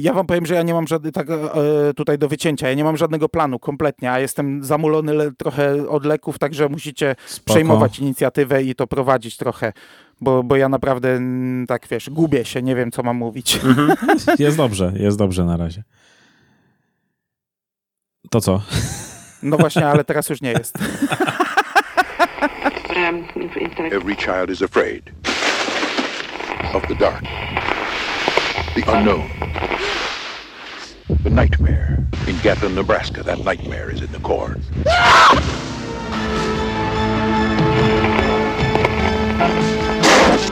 Ja wam powiem, że ja nie mam żadnego, tak tutaj do wycięcia, ja nie mam żadnego planu kompletnie, a jestem zamulony trochę od leków, także musicie Spoko. przejmować inicjatywę i to prowadzić trochę bo, bo ja naprawdę tak wiesz, gubię się, nie wiem co mam mówić. Mhm. Jest dobrze, jest dobrze na razie. To co? No właśnie, ale teraz już nie jest. Every child is afraid of the dark, the unknown, the nightmare. In Gatlin, Nebraska, that nightmare is in the corn.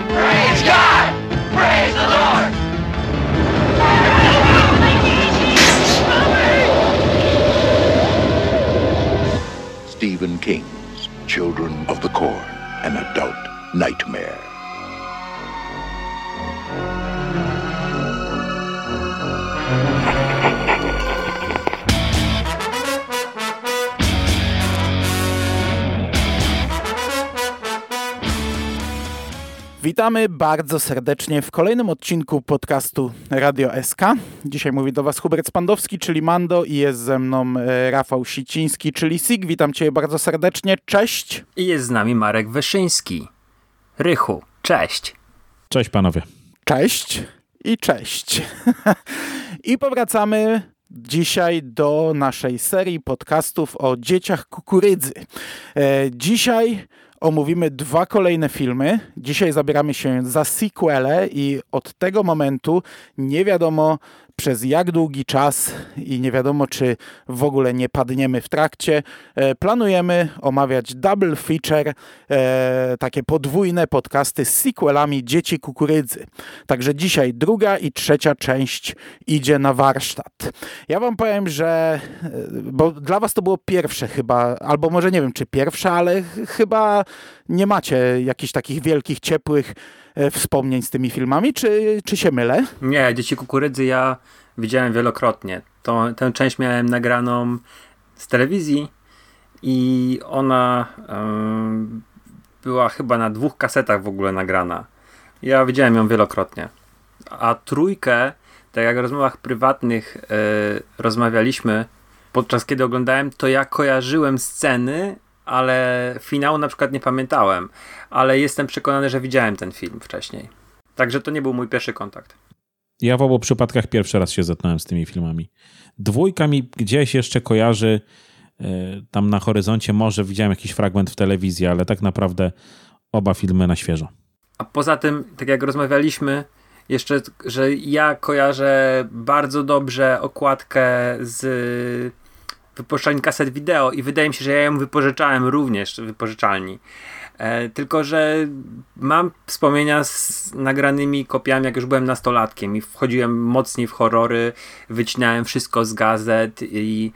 Praise God! Praise the Lord! Stephen King's Children of the Corn, an adult nightmare. Witamy bardzo serdecznie w kolejnym odcinku podcastu Radio SK. Dzisiaj mówi do Was Hubert Spandowski, czyli Mando i jest ze mną e, Rafał Siciński, czyli Sig. Witam Cię bardzo serdecznie, cześć. I jest z nami Marek Wyszyński. Rychu, cześć. Cześć panowie. Cześć i cześć. I powracamy dzisiaj do naszej serii podcastów o dzieciach kukurydzy. E, dzisiaj omówimy dwa kolejne filmy. Dzisiaj zabieramy się za sequele i od tego momentu nie wiadomo przez jak długi czas i nie wiadomo, czy w ogóle nie padniemy w trakcie, e, planujemy omawiać double feature, e, takie podwójne podcasty z sequelami Dzieci Kukurydzy. Także dzisiaj druga i trzecia część idzie na warsztat. Ja wam powiem, że e, bo dla was to było pierwsze chyba, albo może nie wiem, czy pierwsze, ale chyba nie macie jakichś takich wielkich, ciepłych wspomnień z tymi filmami, czy, czy się mylę? Nie, Dzieci Kukurydzy ja widziałem wielokrotnie. To, tę część miałem nagraną z telewizji i ona była chyba na dwóch kasetach w ogóle nagrana. Ja widziałem ją wielokrotnie. A trójkę, tak jak w rozmowach prywatnych yy, rozmawialiśmy, podczas kiedy oglądałem, to ja kojarzyłem sceny ale finału na przykład nie pamiętałem, ale jestem przekonany, że widziałem ten film wcześniej. Także to nie był mój pierwszy kontakt. Ja w obu przypadkach pierwszy raz się zetknąłem z tymi filmami. Dwójka mi gdzieś jeszcze kojarzy, e, tam na horyzoncie może widziałem jakiś fragment w telewizji, ale tak naprawdę oba filmy na świeżo. A poza tym, tak jak rozmawialiśmy, jeszcze, że ja kojarzę bardzo dobrze okładkę z wypożyczalni kaset wideo i wydaje mi się, że ja ją wypożyczałem również wypożyczalni. E, tylko, że mam wspomnienia z nagranymi kopiami, jak już byłem nastolatkiem i wchodziłem mocniej w horrory, wycinałem wszystko z gazet i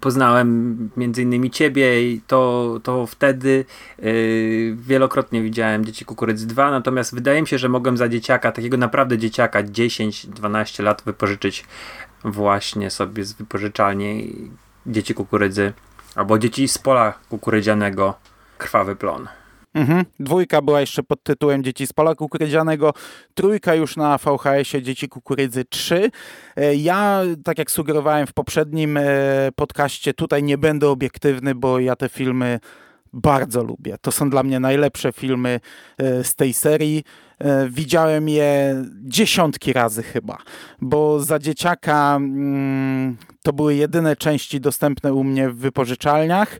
poznałem między innymi ciebie i to, to wtedy yy, wielokrotnie widziałem Dzieci Kukurydzy 2, natomiast wydaje mi się, że mogłem za dzieciaka, takiego naprawdę dzieciaka 10-12 lat wypożyczyć właśnie sobie z wypożyczalni dzieci kukurydzy, albo dzieci z pola kukurydzianego, krwawy plon. Mhm. Dwójka była jeszcze pod tytułem Dzieci z pola kukurydzianego, trójka już na VHS-ie Dzieci kukurydzy 3. E, ja, tak jak sugerowałem w poprzednim e, podcaście, tutaj nie będę obiektywny, bo ja te filmy bardzo lubię. To są dla mnie najlepsze filmy e, z tej serii. E, widziałem je dziesiątki razy chyba, bo za dzieciaka mm, to były jedyne części dostępne u mnie w wypożyczalniach.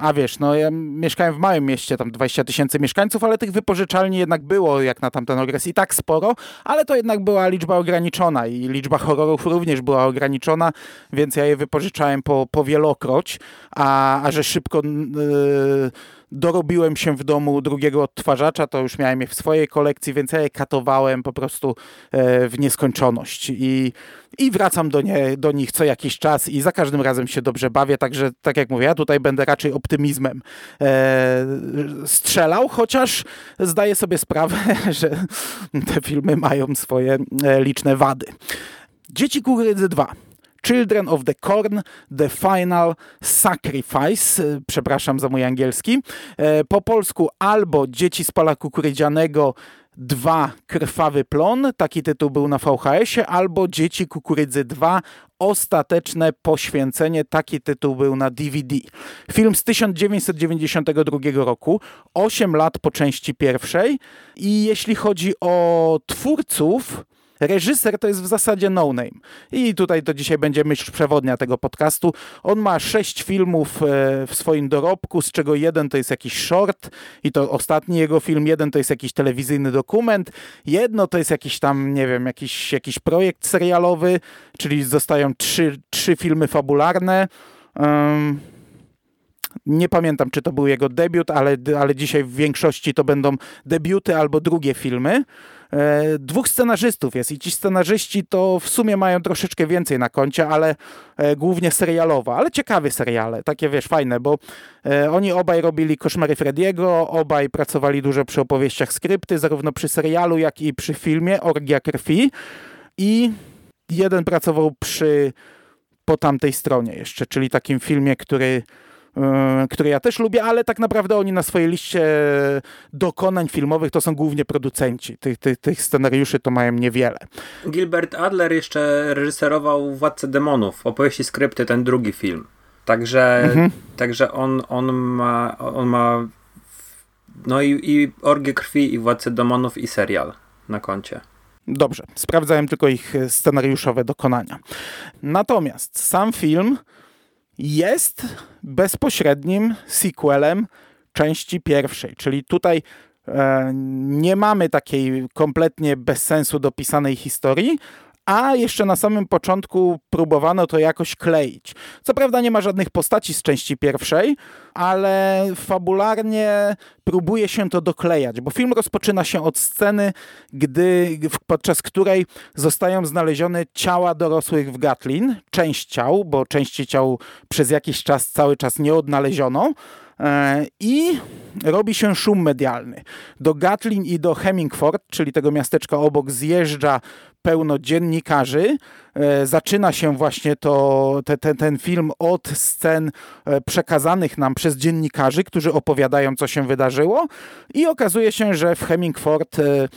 A wiesz, no ja mieszkałem w małym mieście, tam 20 tysięcy mieszkańców, ale tych wypożyczalni jednak było, jak na tamten okres, i tak sporo, ale to jednak była liczba ograniczona i liczba horrorów również była ograniczona, więc ja je wypożyczałem po, po wielokroć, a, a że szybko... Yy, dorobiłem się w domu drugiego odtwarzacza, to już miałem je w swojej kolekcji, więc ja je katowałem po prostu e, w nieskończoność i, i wracam do, nie, do nich co jakiś czas i za każdym razem się dobrze bawię, także tak jak mówię, ja tutaj będę raczej optymizmem e, strzelał, chociaż zdaję sobie sprawę, że te filmy mają swoje e, liczne wady. Dzieci Kukurydzy 2 Children of the Corn, The Final Sacrifice, e, przepraszam za mój angielski, e, po polsku albo Dzieci z pola kukurydzianego, 2 Krwawy Plon, taki tytuł był na VHS-ie, albo Dzieci Kukurydzy 2 Ostateczne Poświęcenie, taki tytuł był na DVD. Film z 1992 roku, 8 lat po części pierwszej i jeśli chodzi o twórców, Reżyser to jest w zasadzie no name. I tutaj to dzisiaj będzie myśl przewodnia tego podcastu. On ma sześć filmów e, w swoim dorobku, z czego jeden to jest jakiś short i to ostatni jego film, jeden to jest jakiś telewizyjny dokument, jedno to jest jakiś tam, nie wiem, jakiś, jakiś projekt serialowy, czyli zostają trzy, trzy filmy fabularne. Um, nie pamiętam, czy to był jego debiut, ale, ale dzisiaj w większości to będą debiuty albo drugie filmy. E, dwóch scenarzystów jest i ci scenarzyści to w sumie mają troszeczkę więcej na koncie, ale e, głównie serialowe, ale ciekawe seriale, takie wiesz, fajne, bo e, oni obaj robili Koszmary Frediego, obaj pracowali dużo przy opowieściach skrypty, zarówno przy serialu, jak i przy filmie Orgia Krwi i jeden pracował przy po tamtej stronie jeszcze, czyli takim filmie, który które ja też lubię, ale tak naprawdę oni na swojej liście dokonań filmowych to są głównie producenci. Tych, tych, tych scenariuszy to mają niewiele. Gilbert Adler jeszcze reżyserował Władcę Demonów, opowieści skrypty, ten drugi film. Także, mhm. także on, on, ma, on ma no i, i Orgię Krwi, i Władcę Demonów, i serial na koncie. Dobrze, sprawdzałem tylko ich scenariuszowe dokonania. Natomiast sam film jest bezpośrednim sequelem części pierwszej, czyli tutaj e, nie mamy takiej kompletnie bez sensu dopisanej historii, a jeszcze na samym początku próbowano to jakoś kleić. Co prawda nie ma żadnych postaci z części pierwszej, ale fabularnie próbuje się to doklejać, bo film rozpoczyna się od sceny, gdy, podczas której zostają znalezione ciała dorosłych w Gatlin, część ciał, bo części ciał przez jakiś czas cały czas nie odnaleziono, i robi się szum medialny. Do Gatlin i do Hemingford, czyli tego miasteczka obok, zjeżdża pełno dziennikarzy. E, zaczyna się właśnie to, te, te, ten film od scen e, przekazanych nam przez dziennikarzy, którzy opowiadają, co się wydarzyło, i okazuje się, że w Hemingford e,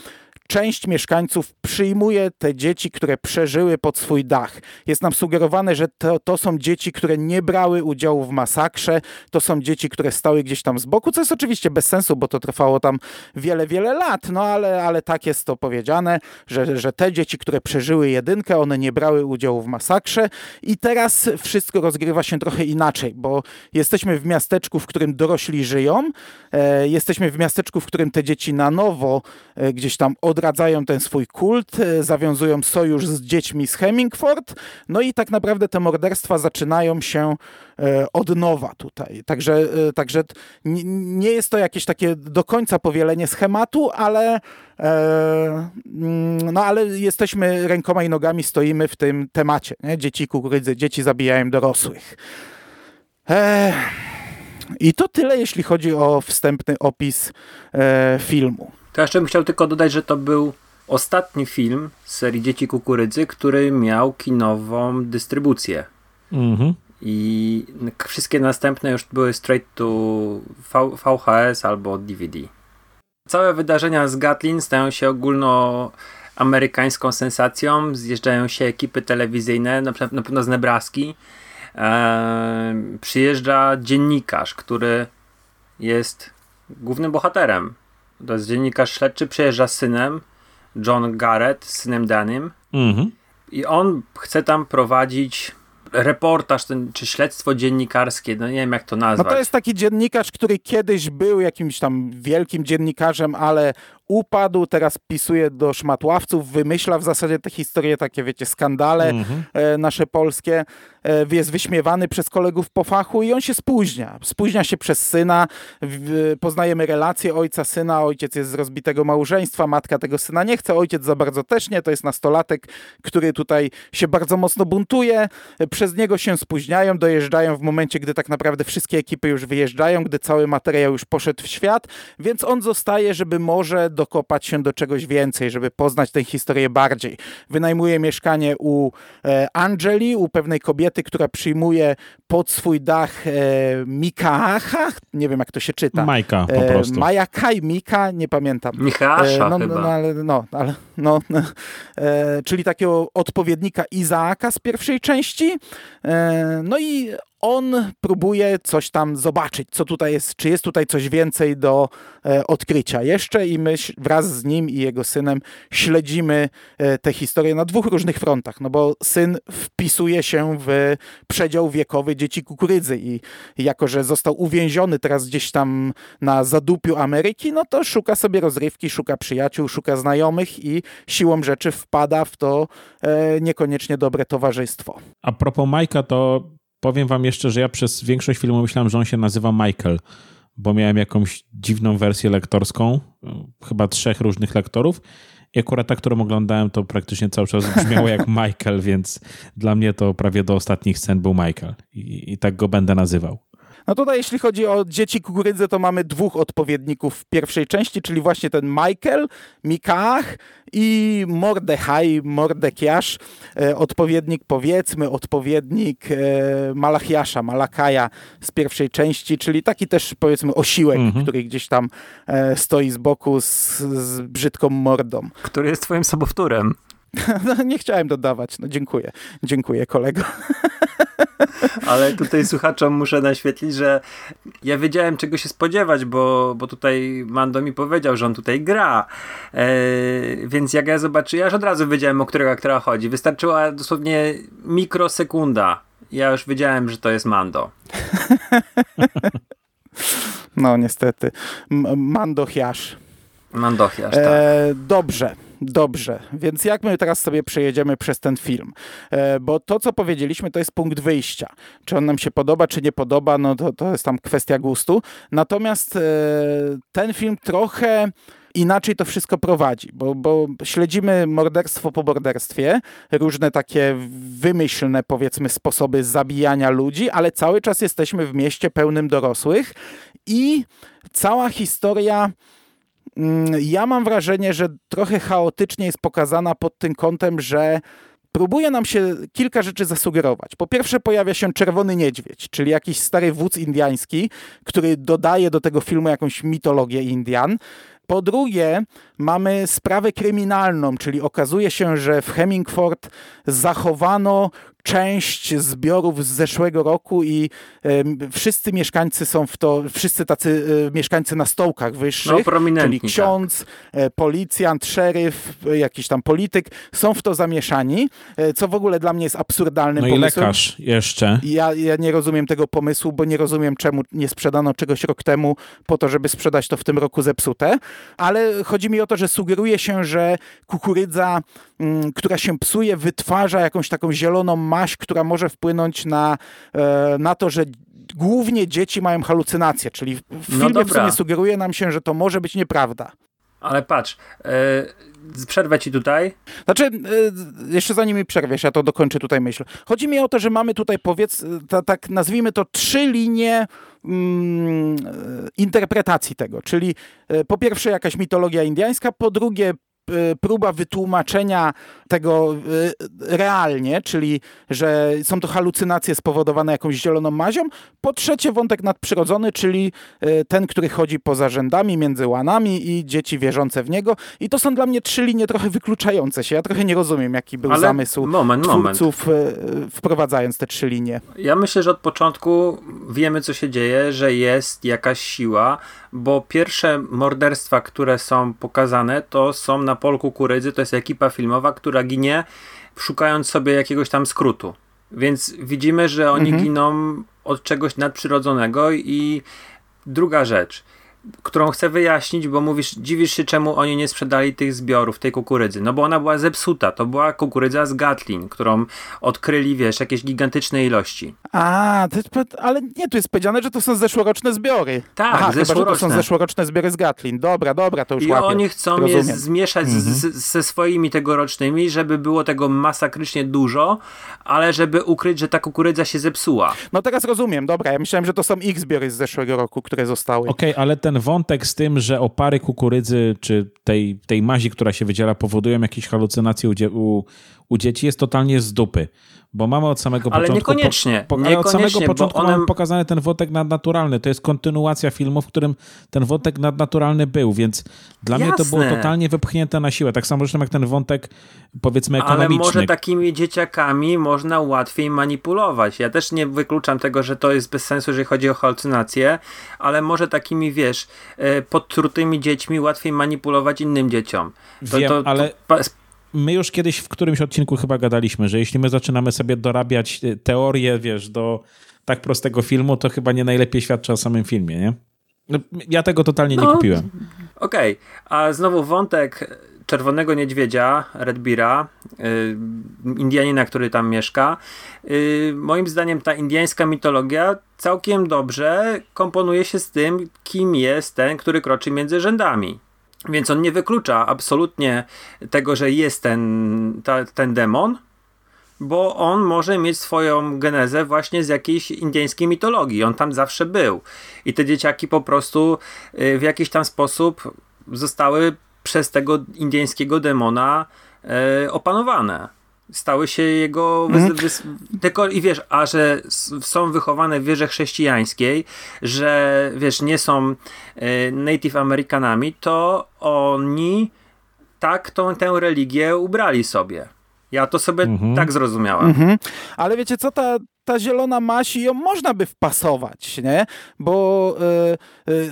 część mieszkańców przyjmuje te dzieci, które przeżyły pod swój dach. Jest nam sugerowane, że to, to są dzieci, które nie brały udziału w masakrze, to są dzieci, które stały gdzieś tam z boku, co jest oczywiście bez sensu, bo to trwało tam wiele, wiele lat, no ale, ale tak jest to powiedziane, że, że te dzieci, które przeżyły jedynkę, one nie brały udziału w masakrze. I teraz wszystko rozgrywa się trochę inaczej, bo jesteśmy w miasteczku, w którym dorośli żyją, e, jesteśmy w miasteczku, w którym te dzieci na nowo e, gdzieś tam od odradzają ten swój kult, e, zawiązują sojusz z dziećmi z Hemingford, no i tak naprawdę te morderstwa zaczynają się e, od nowa tutaj. Także, e, także nie jest to jakieś takie do końca powielenie schematu, ale mm, no ale jesteśmy rękoma i nogami stoimy w tym temacie. Nie? Dzieci kukurydzy, dzieci zabijają dorosłych. I to tyle, jeśli chodzi o wstępny opis filmu. To jeszcze bym chciał tylko dodać, że to był ostatni film z serii Dzieci Kukurydzy, który miał kinową dystrybucję. Mhm. I wszystkie następne już były straight to v VHS albo DVD. Całe wydarzenia z Gatlin stają się ogólnoamerykańską sensacją. Zjeżdżają się ekipy telewizyjne, na, na pewno z Nebraski. Eee, przyjeżdża dziennikarz, który jest głównym bohaterem to jest dziennikarz śledczy, przyjeżdża z synem, John Garrett, z synem Danym. Mhm. I on chce tam prowadzić reportaż ten, czy śledztwo dziennikarskie, no nie wiem jak to nazwać. No to jest taki dziennikarz, który kiedyś był jakimś tam wielkim dziennikarzem, ale upadł, teraz pisuje do szmatławców, wymyśla w zasadzie te historie, takie wiecie, skandale mhm. e, nasze polskie, e, jest wyśmiewany przez kolegów po fachu i on się spóźnia. Spóźnia się przez syna, w, poznajemy relacje ojca, syna, ojciec jest z rozbitego małżeństwa, matka tego syna nie chce, ojciec za bardzo też nie, to jest nastolatek, który tutaj się bardzo mocno buntuje, przez niego się spóźniają, dojeżdżają w momencie, gdy tak naprawdę wszystkie ekipy już wyjeżdżają, gdy cały materiał już poszedł w świat, więc on zostaje, żeby może do dokopać się do czegoś więcej, żeby poznać tę historię bardziej. Wynajmuje mieszkanie u e, Angeli, u pewnej kobiety, która przyjmuje pod swój dach e, Mikaacha, nie wiem jak to się czyta. Majka po prostu. Maja Kaj, Mika, nie pamiętam. Michasza no, chyba. No, ale, no, ale, no, e, czyli takiego odpowiednika Izaaka z pierwszej części. E, no i on próbuje coś tam zobaczyć, co tutaj jest, czy jest tutaj coś więcej do e, odkrycia jeszcze i my wraz z nim i jego synem śledzimy e, tę historię na dwóch różnych frontach, no bo syn wpisuje się w przedział wiekowy dzieci kukurydzy i jako, że został uwięziony teraz gdzieś tam na zadupiu Ameryki, no to szuka sobie rozrywki, szuka przyjaciół, szuka znajomych i siłą rzeczy wpada w to e, niekoniecznie dobre towarzystwo. A propos Majka, to powiem wam jeszcze, że ja przez większość filmu myślałem, że on się nazywa Michael, bo miałem jakąś dziwną wersję lektorską, chyba trzech różnych lektorów. I akurat ta, którą oglądałem, to praktycznie cały czas brzmiało jak Michael, więc dla mnie to prawie do ostatnich scen był Michael. I, i tak go będę nazywał. No tutaj jeśli chodzi o dzieci kukurydzy, to mamy dwóch odpowiedników w pierwszej części, czyli właśnie ten Michael, Mikaach i Mordechai, Mordekiasz, e, odpowiednik powiedzmy, odpowiednik e, Malachiasza, Malakaja z pierwszej części, czyli taki też powiedzmy osiłek, Mhm. który gdzieś tam e, stoi z boku z, z brzydką mordą. Który jest twoim sobowtórem. No, nie chciałem dodawać, no dziękuję, dziękuję kolego. Ale tutaj słuchaczom muszę naświetlić, że ja wiedziałem czego się spodziewać, bo, bo tutaj Mando mi powiedział, że on tutaj gra. E, więc jak ja zobaczyłem, ja już od razu wiedziałem o którego aktora chodzi. Wystarczyła dosłownie mikrosekunda. Ja już wiedziałem, że to jest Mando. No niestety, M- Mandochiasz. Mandochiarz, tak. E, dobrze, dobrze. Więc jak my teraz sobie przejedziemy przez ten film? E, bo to, co powiedzieliśmy, to jest punkt wyjścia. Czy on nam się podoba, czy nie podoba, no to, to jest tam kwestia gustu. Natomiast e, ten film trochę inaczej to wszystko prowadzi, bo, bo śledzimy morderstwo po morderstwie, różne takie wymyślne, powiedzmy, sposoby zabijania ludzi, ale cały czas jesteśmy w mieście pełnym dorosłych i cała historia ja mam wrażenie, że trochę chaotycznie jest pokazana pod tym kątem, że próbuje nam się kilka rzeczy zasugerować. Po pierwsze pojawia się Czerwony Niedźwiedź, czyli jakiś stary wódz indiański, który dodaje do tego filmu jakąś mitologię Indian. Po drugie, mamy sprawę kryminalną, czyli okazuje się, że w Hemingford zachowano część zbiorów z zeszłego roku i wszyscy mieszkańcy są w to, wszyscy tacy e, mieszkańcy na stołkach wyższych, No, czyli ksiądz, e, policjant, szeryf, e, jakiś tam polityk, są w to zamieszani, co w ogóle dla mnie jest absurdalnym No i pomysłem. lekarz jeszcze. Ja, ja nie rozumiem tego pomysłu, bo nie rozumiem, czemu nie sprzedano czegoś rok temu po to, żeby sprzedać to w tym roku zepsute. Ale chodzi mi o to, że sugeruje się, że kukurydza, mm, która się psuje, wytwarza jakąś taką zieloną maść, która może wpłynąć na, e, na to, że głównie dzieci mają halucynacje. Czyli w w No filmie w dobra. sumie sugeruje nam się, że to może być nieprawda. Ale patrz, e, przerwę ci tutaj. Znaczy, y, jeszcze zanim mi przerwiesz, ja to dokończę tutaj myśl. Chodzi mi o to, że mamy tutaj, powiedz, ta, tak nazwijmy to, trzy linie mm, interpretacji tego. Czyli po pierwsze jakaś mitologia indiańska, po drugie próba wytłumaczenia tego y, realnie, czyli że są to halucynacje spowodowane jakąś zieloną mazią. Po trzecie wątek nadprzyrodzony, czyli y, ten, który chodzi poza rzędami, między łanami i dzieci wierzące w niego. I to są dla mnie trzy linie trochę wykluczające się. Ja trochę nie rozumiem, jaki był Ale zamysł moment, moment. twórców y, wprowadzając te trzy linie. Ja myślę, że od początku wiemy, co się dzieje, że jest jakaś siła, bo pierwsze morderstwa, które są pokazane, to są na polu kukurydzy, to jest ekipa filmowa, która ginie szukając sobie jakiegoś tam skrótu. Więc widzimy, że oni Mhm. giną od czegoś nadprzyrodzonego i druga rzecz, którą chcę wyjaśnić, bo mówisz, dziwisz się, czemu oni nie sprzedali tych zbiorów, tej kukurydzy. No bo ona była zepsuta. To była kukurydza z Gatlin, którą odkryli, wiesz, jakieś gigantyczne ilości. A, ale nie, tu jest powiedziane, że to są zeszłoroczne zbiory. Tak, Aha, zeszłoroczne. chyba, że to są zeszłoroczne zbiory z Gatlin. Dobra, dobra, to już I łapię. oni chcą Rozumiem. je zmieszać Mhm. z, ze swoimi tegorocznymi, żeby było tego masakrycznie dużo, ale żeby ukryć, że ta kukurydza się zepsuła. No teraz rozumiem, dobra, ja myślałem, że to są ich zbiory z zeszłego roku, które zostały. Okej, ale ten wątek z tym, że opary kukurydzy czy tej, tej mazi, która się wydziela, powodują jakieś halucynacje u, u, u dzieci, jest totalnie z dupy. Bo mamy od samego Ale początku. niekoniecznie, Po, po, ale od samego niekoniecznie, początku one- mamy pokazany ten wątek nadnaturalny. To jest kontynuacja filmu, w którym ten wątek nadnaturalny był, więc dla mnie to było Jasne. totalnie wypchnięte na siłę. Tak samo zresztą jak ten wątek, powiedzmy, Ale ekonomiczny. może takimi dzieciakami można łatwiej manipulować. Ja też nie wykluczam tego, że to jest bez sensu, jeżeli chodzi o halucynacje, ale może takimi, wiesz, e, podtrutymi dziećmi łatwiej manipulować innym dzieciom. To, Wiem, to, ale- to, pa- my już kiedyś w którymś odcinku chyba gadaliśmy, że jeśli my zaczynamy sobie dorabiać e, teorię, wiesz, do tak prostego filmu, to chyba nie najlepiej świadczy o samym filmie, nie? No, Ja tego totalnie nie No, kupiłem. Okej, a znowu wątek Czerwonego Niedźwiedzia, Redbira, y, Indianina, który tam mieszka. Y, moim zdaniem ta indiańska mitologia całkiem dobrze komponuje się z tym, kim jest ten, który kroczy między rzędami. Więc on nie wyklucza absolutnie tego, że jest ten, ta, ten demon, bo on może mieć swoją genezę właśnie z jakiejś indyjskiej mitologii. On tam zawsze był. I te dzieciaki po prostu y, w jakiś tam sposób zostały przez tego indyjskiego demona y, opanowane. Stały się jego. Wys, tylko, I wiesz, a że są wychowane w wierze chrześcijańskiej, że wiesz, nie są y, Native Amerykanami, to oni tak tą, tę religię ubrali sobie. Ja to sobie Mhm. tak zrozumiałem. Mhm. Ale wiecie co, ta, ta zielona maś, ją można by wpasować, nie? Bo e,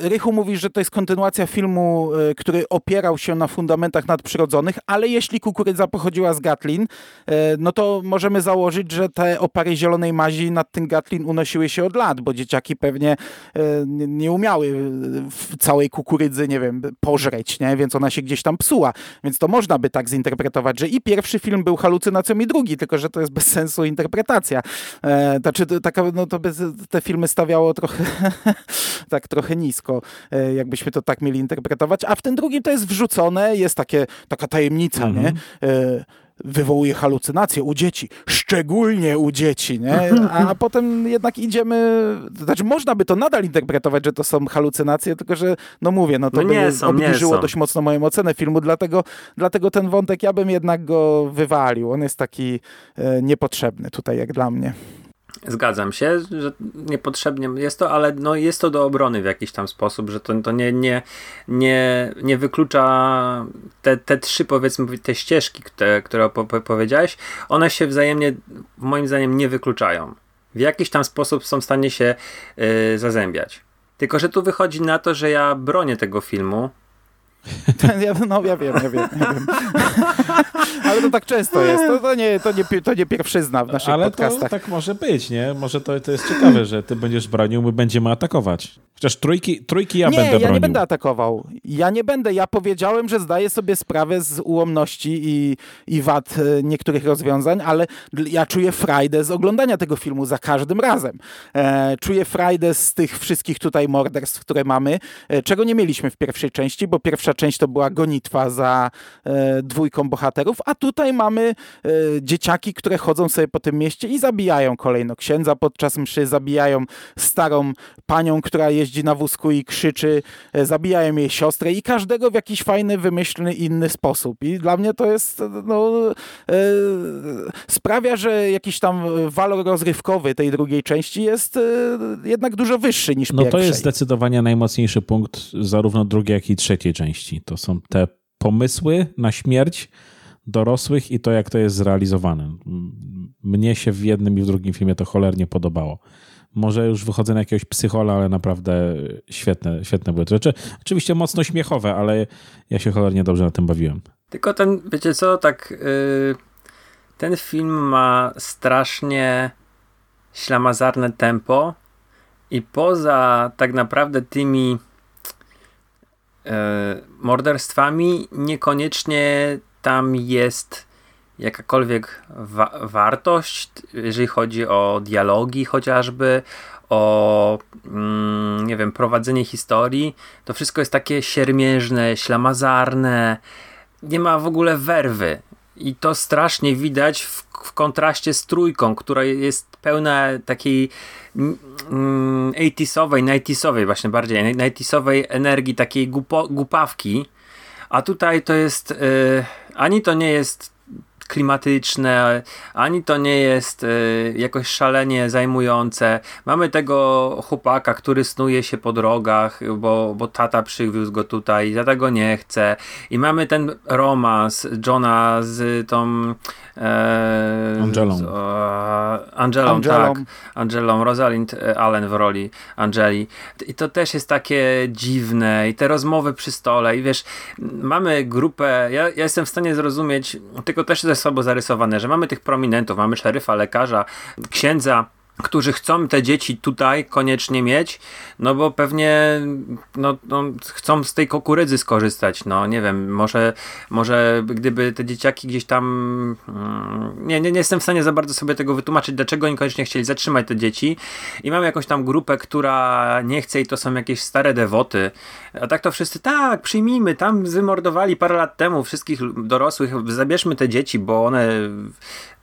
e, Rychu mówi, że to jest kontynuacja filmu, e, który opierał się na fundamentach nadprzyrodzonych, ale jeśli kukurydza pochodziła z Gatlin, no to możemy założyć, że te opary zielonej mazi nad tym Gatlin unosiły się od lat, bo dzieciaki pewnie nie umiały całej kukurydzy, nie wiem, pożreć, nie? Więc ona się gdzieś tam psuła. Więc to można by tak zinterpretować, że i pierwszy film był halucynacją i drugi, tylko że to jest bez sensu interpretacja. E, znaczy, to, taka, no to by te filmy stawiało trochę tak trochę nisko, e, jakbyśmy to tak mieli interpretować. A w tym drugim to jest wrzucone, jest takie, taka tajemnica, Mhm. nie? E, wywołuje halucynacje u dzieci, szczególnie u dzieci, nie? A potem jednak idziemy, to znaczy można by to nadal interpretować, że to są halucynacje, tylko że, no mówię, no to No nie by są, nie obniżyło są. dość mocno moją ocenę filmu, dlatego, dlatego ten wątek ja bym jednak go wywalił. On jest taki e, niepotrzebny tutaj, jak dla mnie. Zgadzam się, że niepotrzebnie jest to, ale no jest to do obrony w jakiś tam sposób, że to, to nie, nie, nie, nie wyklucza te, te trzy, powiedzmy, te ścieżki, te, które po, po, powiedziałeś, one się wzajemnie, moim zdaniem, nie wykluczają. W jakiś tam sposób są w stanie się y, zazębiać. Tylko, że tu wychodzi na to, że ja bronię tego filmu, Ja, no ja wiem, ja wiem, ja wiem. Ale to tak często jest. To, to, nie, to, nie, to nie pierwszyzna w naszych Ale podcastach. tak może być, nie? Może to, to jest ciekawe, że ty będziesz bronił, my będziemy atakować. Chociaż trójki, trójki ja nie, będę ja bronił. nie będę atakował. Ja nie będę. Ja powiedziałem, że zdaję sobie sprawę z ułomności i, i wad e, niektórych rozwiązań, ale ja czuję frajdę z oglądania tego filmu za każdym razem. E, czuję frajdę z tych wszystkich tutaj morderstw, które mamy, e, czego nie mieliśmy w pierwszej części, bo pierwsza część to była gonitwa za e, dwójką bohaterów, a tutaj mamy e, dzieciaki, które chodzą sobie po tym mieście i zabijają kolejno księdza podczas mszy, zabijają starą panią, która jeździ na wózku i krzyczy, e, zabijają jej siostrę i każdego w jakiś fajny, wymyślny, inny sposób. I dla mnie to jest, no, e, sprawia, że jakiś tam walor rozrywkowy tej drugiej części jest e, jednak dużo wyższy niż No to pierwszej. jest zdecydowanie najmocniejszy punkt zarówno drugiej, jak i trzeciej części. To są te pomysły na śmierć dorosłych i to, jak to jest zrealizowane. Mnie się w jednym i w drugim filmie to cholernie podobało. Może już wychodzę na jakiegoś psychola, ale naprawdę świetne, świetne były te rzeczy. Oczywiście mocno śmiechowe, ale ja się cholernie dobrze na tym bawiłem. Tylko ten, wiecie co, tak yy, ten film ma strasznie ślamazarne tempo i poza tak naprawdę tymi yy, morderstwami niekoniecznie tam jest jakakolwiek wa wartość, jeżeli chodzi o dialogi chociażby, o mm, nie wiem, prowadzenie historii, to wszystko jest takie siermiężne, ślamazarne, nie ma w ogóle werwy. I to strasznie widać w, w kontraście z trójką, która jest pełna takiej mm, 80sowej, 90sowej właśnie bardziej, 90sowej energii, takiej gupo, głupawki. A tutaj to jest, yy, ani to nie jest klimatyczne, ani to nie jest y, jakoś szalenie zajmujące. Mamy tego chłopaka, który snuje się po drogach, bo, bo tata przywiózł go tutaj, tata go nie chce. I mamy ten romans Johna z tą e, Angelą. Z, e, Angelą, Angelą, tak. Angelą, Rosalind e, Allen w roli Angeli. I to też jest takie dziwne i te rozmowy przy stole i wiesz, mamy grupę, ja, ja jestem w stanie zrozumieć, tylko też ze słabo zarysowane, że mamy tych prominentów, mamy szeryfa, lekarza, księdza, którzy chcą te dzieci tutaj koniecznie mieć, no bo pewnie no, no, chcą z tej kukurydzy skorzystać, no nie wiem, może, może gdyby te dzieciaki gdzieś tam mm, nie, nie, nie jestem w stanie za bardzo sobie tego wytłumaczyć, dlaczego oni koniecznie chcieli zatrzymać te dzieci. I mamy jakąś tam grupę, która nie chce i to są jakieś stare dewoty, a tak to wszyscy, tak, przyjmijmy, tam wymordowali parę lat temu wszystkich dorosłych, zabierzmy te dzieci, bo one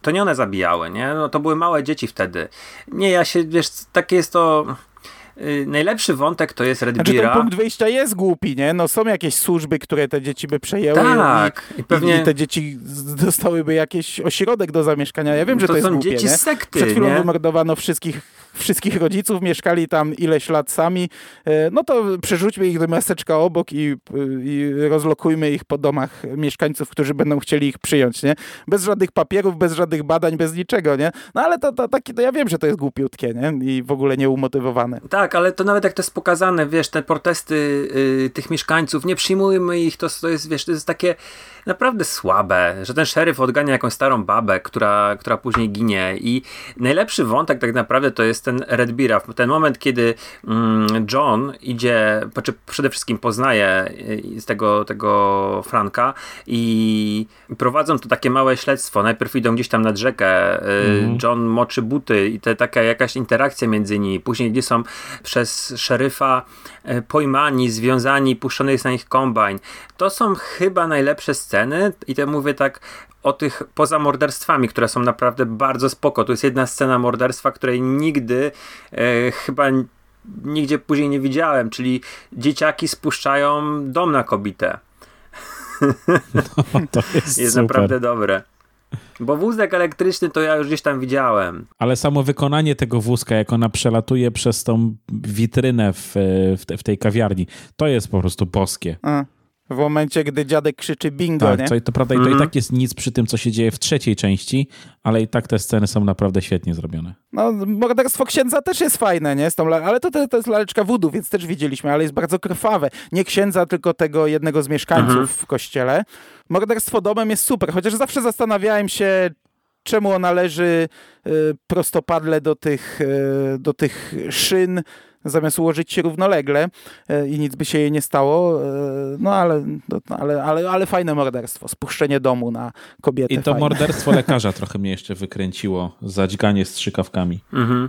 to nie one zabijały, nie? No to były małe dzieci wtedy. Nie, ja się, wiesz, takie jest to... Yy, najlepszy wątek to jest Red znaczy, ten punkt wyjścia jest głupi, nie? No są jakieś służby, które te dzieci by przejęły tak, i, i, pewnie... i te dzieci dostałyby jakiś ośrodek do zamieszkania. Ja wiem, że to, to jest głupie, dzieci nie? sekty, Przed chwilą nie? wymordowano wszystkich wszystkich rodziców, mieszkali tam ileś lat sami, e, no to przerzućmy ich do miasteczka obok i, i rozlokujmy ich po domach mieszkańców, którzy będą chcieli ich przyjąć, nie? Bez żadnych papierów, bez żadnych badań, bez niczego, nie? No ale to, to, taki, to ja wiem, że to jest głupiutkie, nie? I w ogóle nieumotywowane. Tak, ale to nawet jak to jest pokazane, wiesz, te protesty y, tych mieszkańców, nie przyjmujmy ich, to, to jest, wiesz, to jest takie naprawdę słabe, że ten szeryf odgania jakąś starą babę, która, która później ginie i najlepszy wątek tak naprawdę to jest ten Red Bira, ten moment, kiedy mm, John idzie, znaczy przede wszystkim poznaje y, z tego, tego Franka i prowadzą to takie małe śledztwo. Najpierw idą gdzieś tam nad rzekę, mm. John moczy buty i te taka jakaś interakcja między nimi. Później gdzie są przez szeryfa y, pojmani, związani, puszczony jest na nich kombajn. To są chyba najlepsze sceny i to mówię tak o tych poza morderstwami, które są naprawdę bardzo spoko. To jest jedna scena morderstwa, której nigdy e, chyba nigdzie później nie widziałem, czyli dzieciaki spuszczają dom na kobitę. No, to jest, jest naprawdę dobre. Bo wózek elektryczny to ja już gdzieś tam widziałem. Ale samo wykonanie tego wózka, jak ona przelatuje przez tą witrynę w, w, w tej kawiarni, to jest po prostu boskie. A. W momencie, gdy dziadek krzyczy bingo, tak, nie? Co, to prawda, i to i mhm. tak jest nic przy tym, co się dzieje w trzeciej części, ale i tak te sceny są naprawdę świetnie zrobione. No, morderstwo księdza też jest fajne, nie? Z tą, ale to, to, to jest laleczka wudu, więc też widzieliśmy, ale jest bardzo krwawe. Nie księdza, tylko tego jednego z mieszkańców mhm. w kościele. Morderstwo domem jest super, chociaż zawsze zastanawiałem się, czemu ona leży y, prostopadle do tych, y, do tych szyn, zamiast ułożyć się równolegle e, i nic by się jej nie stało. E, no ale, no, ale, ale, ale fajne morderstwo, spuszczenie domu na kobietę. I to fajne. morderstwo lekarza trochę mnie jeszcze wykręciło, zadźganie strzykawkami. Mhm.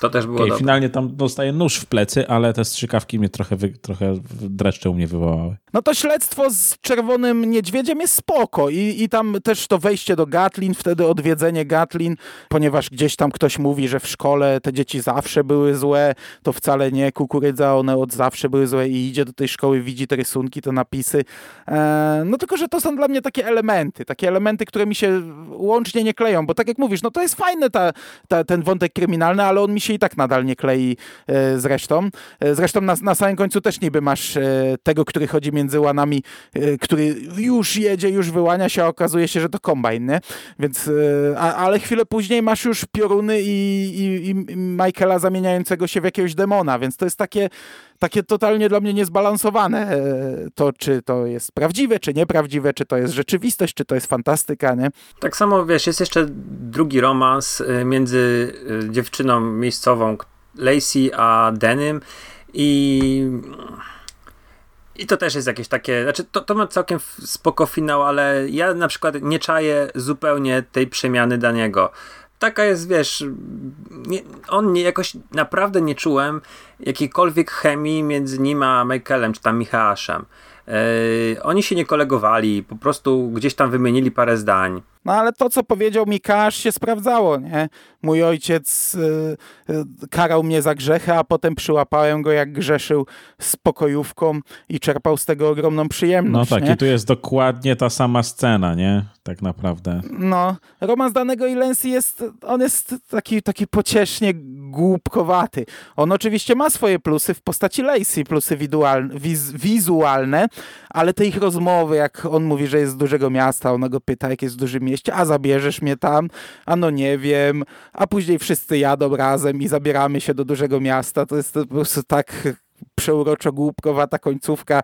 To też było okay, Finalnie tam dostaje nóż w plecy, ale te strzykawki mnie trochę, wy, trochę dreszcze u mnie wywołały. No to śledztwo z Czerwonym Niedźwiedziem jest spoko I, i tam też to wejście do Gatlin, wtedy odwiedzenie Gatlin, ponieważ gdzieś tam ktoś mówi, że w szkole te dzieci zawsze były złe, to wcale nie kukurydza, one od zawsze były złe i idzie do tej szkoły, widzi te rysunki, te napisy. E, no tylko, że to są dla mnie takie elementy, takie elementy, które mi się łącznie nie kleją, bo tak jak mówisz, no to jest fajny ta, ta, ten wątek kryminalny, ale on mi się i tak nadal nie klei e, z resztą. E, zresztą na, na samym końcu też niby masz e, tego, który chodzi między łanami, który już jedzie, już wyłania się, a okazuje się, że to kombajn, nie? Więc, a, ale chwilę później masz już pioruny i, i, i Michaela zamieniającego się w jakiegoś demona, więc to jest takie takie totalnie dla mnie niezbalansowane. To, czy to jest prawdziwe, czy nieprawdziwe, czy to jest rzeczywistość, czy to jest fantastyka, nie? Tak samo, wiesz, jest jeszcze drugi romans między dziewczyną miejscową Lacey a Denim i I to też jest jakieś takie, znaczy to, to ma całkiem spoko finał, ale ja na przykład nie czaję zupełnie tej przemiany Daniego. Taka jest, wiesz, nie, on nie, jakoś naprawdę nie czułem jakiejkolwiek chemii między nim a Michaelem, czy tam Michałaszem. Yy, oni się nie kolegowali, po prostu gdzieś tam wymienili parę zdań. No ale to, co powiedział Mikasz, się sprawdzało, nie? Mój ojciec y, y, karał mnie za grzechy, a potem przyłapałem go, jak grzeszył z pokojówką i czerpał z tego ogromną przyjemność. No tak, nie? i tu jest dokładnie ta sama scena, nie? Tak naprawdę. No, romans danego i Lensi jest, on jest taki, taki pociesznie głupkowaty. On oczywiście ma swoje plusy w postaci Lacey, plusy wiz, wizualne, ale te ich rozmowy, jak on mówi, że jest z dużego miasta, ona go pyta, jak jest w dużym mieście, a zabierzesz mnie tam? A no nie wiem. A później wszyscy jadą razem i zabieramy się do dużego miasta. To jest po prostu tak przeuroczo głupkowata końcówka.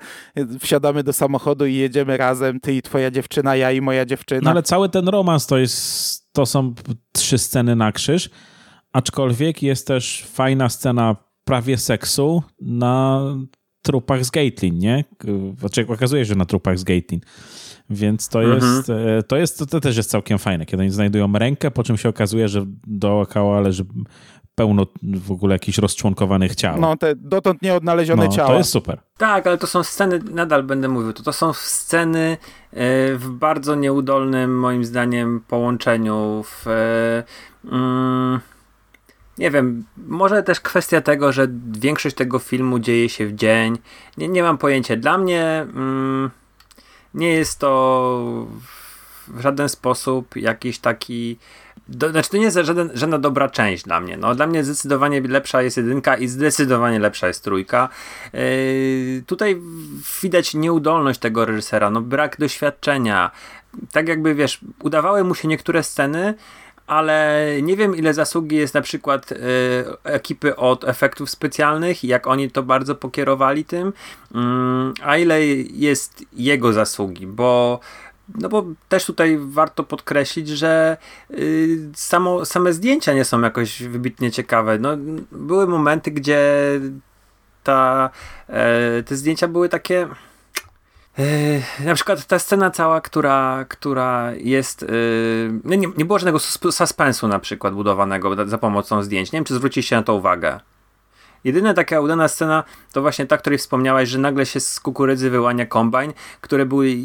Wsiadamy do samochodu i jedziemy razem, ty i twoja dziewczyna, ja i moja dziewczyna. No ale cały ten romans to jest, to są trzy sceny na krzyż, aczkolwiek jest też fajna scena prawie seksu na trupach z Gatelin, nie? Znaczy okazuje się, że na trupach z Gatelin. Więc to mhm. jest, to jest, to też jest całkiem fajne, kiedy oni znajdują rękę, po czym się okazuje, że dookoła leży pełno w ogóle jakichś rozczłonkowanych ciał. No, te dotąd nieodnalezione no, ciała. To jest super. Tak, ale to są sceny, nadal będę mówił, to, to są sceny w bardzo nieudolnym, moim zdaniem, połączeniu w... Mm, nie wiem, może też kwestia tego, że większość tego filmu dzieje się w dzień. Nie, nie mam pojęcia. Dla mnie mm, nie jest to w żaden sposób jakiś taki. Do, znaczy, to nie jest żaden, żadna dobra część dla mnie. No, dla mnie zdecydowanie lepsza jest jedynka i zdecydowanie lepsza jest trójka. Yy, tutaj widać nieudolność tego reżysera, no, brak doświadczenia. Tak jakby wiesz, udawały mu się niektóre sceny, ale nie wiem ile zasługi jest na przykład y, ekipy od efektów specjalnych, jak oni to bardzo pokierowali tym, y, a ile jest jego zasługi, bo no bo też tutaj warto podkreślić, że y, samo, same zdjęcia nie są jakoś wybitnie ciekawe. No, były momenty, gdzie ta, e, te zdjęcia były takie Yy, na przykład ta scena cała, która, która jest. Yy, nie, nie było żadnego suspensu na przykład budowanego za pomocą zdjęć. Nie wiem, czy zwróciliście na to uwagę. Jedyna taka udana scena to właśnie ta, której wspomniałaś, że nagle się z kukurydzy wyłania kombajn, które były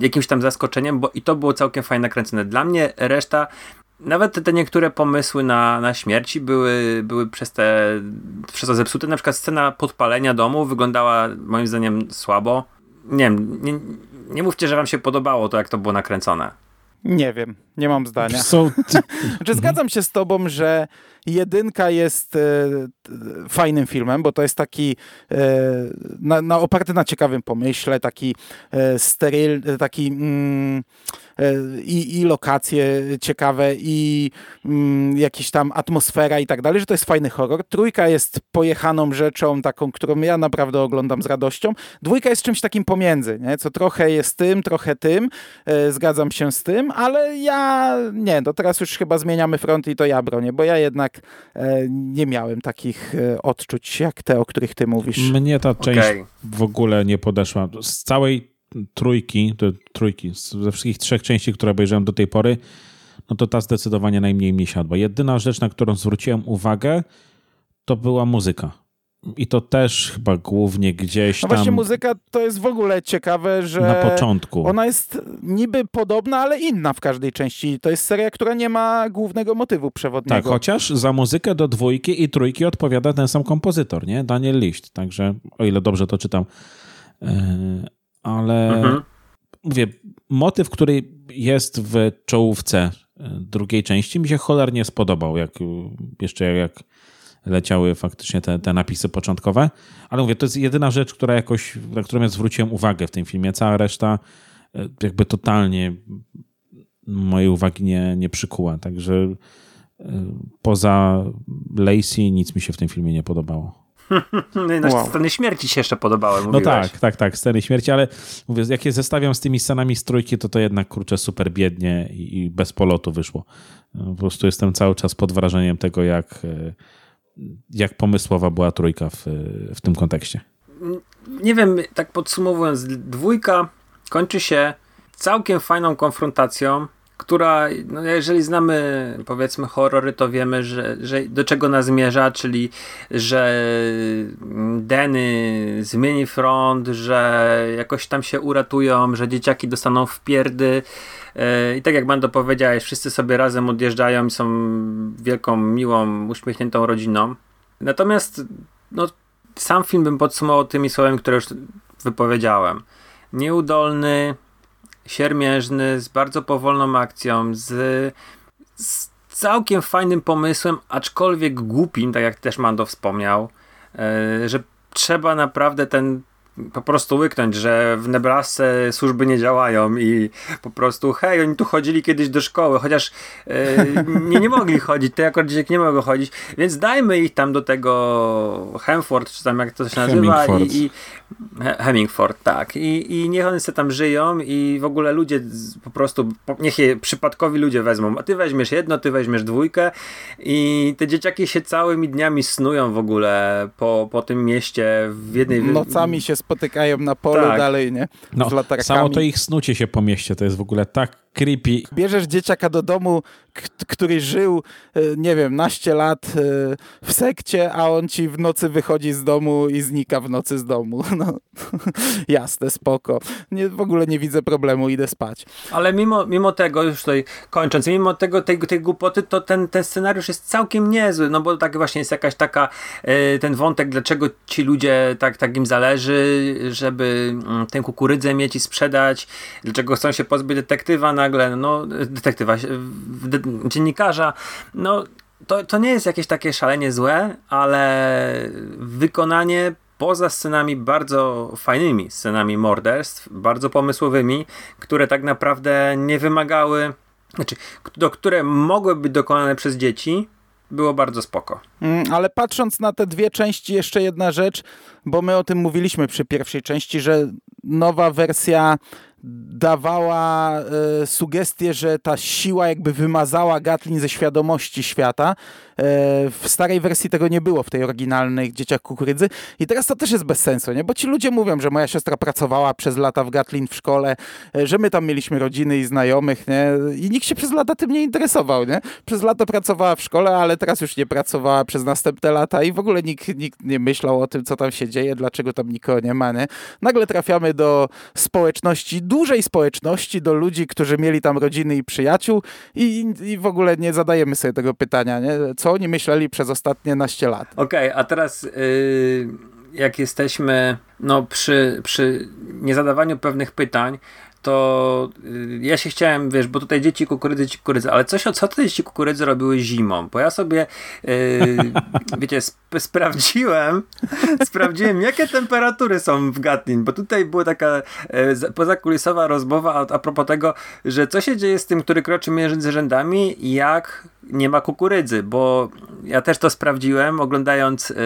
jakimś tam zaskoczeniem, bo i to było całkiem fajnie nakręcone. Dla mnie reszta nawet te niektóre pomysły na, na śmierci były, były przez, te, przez to zepsute. Na przykład scena podpalenia domu wyglądała moim zdaniem słabo nie wiem, nie, nie mówcie, że wam się podobało to, jak to było nakręcone. Nie wiem, nie mam zdania. So, znaczy, zgadzam się z tobą, że jedynka jest e, fajnym filmem, bo to jest taki e, na, na, oparty na ciekawym pomyśle, taki e, steryl, taki mm, e, i, i lokacje ciekawe i mm, jakieś tam atmosfera i tak dalej, że to jest fajny horror. Trójka jest pojechaną rzeczą, taką, którą ja naprawdę oglądam z radością. Dwójka jest czymś takim pomiędzy, nie? co trochę jest tym, trochę tym, e, zgadzam się z tym, ale ja nie, to teraz już chyba zmieniamy front i to ja bronię, bo ja jednak e, nie miałem takich e, odczuć jak te, o których ty mówisz. Mnie ta część okay. w ogóle nie podeszła. Z całej trójki, trójki, ze wszystkich trzech części, które obejrzałem do tej pory, no to ta zdecydowanie najmniej mi siadła. Jedyna rzecz, na którą zwróciłem uwagę, to była muzyka. I to też chyba głównie gdzieś no tam... właśnie muzyka to jest w ogóle ciekawe, że... Na początku. Ona jest niby podobna, ale inna w każdej części. To jest seria, która nie ma głównego motywu przewodniego. Tak, chociaż za muzykę do dwójki i trójki odpowiada ten sam kompozytor, nie? Daniel Licht. Także, o ile dobrze to czytam. Yy, ale... Mhm. Mówię, motyw, który jest w czołówce e, drugiej części mi się cholernie spodobał, jak jeszcze jak leciały faktycznie te, te napisy początkowe. Ale mówię, to jest jedyna rzecz, która jakoś, na którą ja zwróciłem uwagę w tym filmie. Cała reszta e, jakby totalnie mojej uwagi nie, nie przykuła. Także e, poza Lacey nic mi się w tym filmie nie podobało. No, wow. Sceny śmierci się jeszcze podobały, mówiłeś. No tak, tak, tak, sceny śmierci, ale mówię, jak je zestawiam z tymi scenami z trójki, to to jednak, kurczę, super biednie i, i bez polotu wyszło. Po prostu jestem cały czas pod wrażeniem tego, jak jak pomysłowa była trójka w, w tym kontekście? nie wiem, tak podsumowując, dwójka kończy się całkiem fajną konfrontacją, która, no jeżeli znamy powiedzmy horrory, to wiemy, że, że do czego nas zmierza, czyli że Denny zmieni front, że jakoś tam się uratują, że dzieciaki dostaną w pierdy e, i tak jak Mando powiedziałeś, wszyscy sobie razem odjeżdżają i są wielką, miłą, uśmiechniętą rodziną. Natomiast no, sam film bym podsumował tymi słowami, które już wypowiedziałem. Nieudolny, siermiężny, z bardzo powolną akcją, z, z całkiem fajnym pomysłem, aczkolwiek głupim, tak jak też Mando wspomniał, yy, że trzeba naprawdę ten po prostu łyknąć, że w Nebrasce służby nie działają i po prostu hej, oni tu chodzili kiedyś do szkoły, chociaż yy, nie, nie mogli chodzić, te akurat dzieciaki nie mogą chodzić, więc dajmy ich tam do tego Hemford, czy tam jak to się nazywa i, i Hemingford, tak. I, I niech one sobie tam żyją i w ogóle ludzie po prostu, niech je przypadkowi ludzie wezmą. A ty weźmiesz jedno, ty weźmiesz dwójkę i te dzieciaki się całymi dniami snują w ogóle po, po tym mieście w jednej... Nocami się spotykają na polu tak. dalej, nie? No, samo to ich snucie się po mieście, to jest w ogóle tak creepy. Bierzesz dzieciaka do domu, który żył, e, nie wiem, naście lat e, w sekcie, a on ci w nocy wychodzi z domu i znika w nocy z domu. No, jasne, spoko. Nie, w ogóle nie widzę problemu, idę spać. Ale mimo, mimo tego, już tutaj kończąc, mimo tego, tej, tej głupoty, to ten, ten scenariusz jest całkiem niezły, no bo tak właśnie jest jakaś taka, e, ten wątek, dlaczego ci ludzie tak, tak im zależy, żeby mm, tę kukurydzę mieć i sprzedać, dlaczego chcą się pozbyć detektywa nagle, no detektywa, de, dziennikarza, no to, to nie jest jakieś takie szalenie złe, ale wykonanie poza scenami bardzo fajnymi, scenami morderstw, bardzo pomysłowymi, które tak naprawdę nie wymagały, znaczy, do, które mogły być dokonane przez dzieci, było bardzo spoko. Mm, ale patrząc na te dwie części, jeszcze jedna rzecz, bo my o tym mówiliśmy przy pierwszej części, że nowa wersja dawała e, sugestię, że ta siła jakby wymazała Gatlin ze świadomości świata. E, w starej wersji tego nie było, w tej oryginalnej Dzieciach Kukurydzy. I teraz to też jest bez sensu, nie? Bo ci ludzie mówią, że moja siostra pracowała przez lata w Gatlin w szkole, e, że my tam mieliśmy rodziny i znajomych, nie? I nikt się przez lata tym nie interesował, nie? Przez lata pracowała w szkole, ale teraz już nie pracowała przez następne lata i w ogóle nikt, nikt nie myślał o tym, co tam się dzieje, dlaczego tam nikogo nie ma, nie? Nagle trafiamy do społeczności dużej społeczności, do ludzi, którzy mieli tam rodziny i przyjaciół i, i w ogóle nie zadajemy sobie tego pytania, nie? co oni myśleli przez ostatnie naście lat. Okej, okay, a teraz yy, jak jesteśmy no, przy, przy niezadawaniu pewnych pytań, to y, ja się chciałem, wiesz, bo tutaj dzieci kukurydzy, dzieci kukurydzy, ale coś, co te dzieci kukurydzy robiły zimą, bo ja sobie, yy, wiecie, sp sprawdziłem, sprawdziłem, jakie temperatury są w Gatlin, bo tutaj była taka yy, pozakulisowa rozmowa a, a propos tego, że co się dzieje z tym, który kroczy między rzędami, jak nie ma kukurydzy, bo ja też to sprawdziłem, oglądając yy,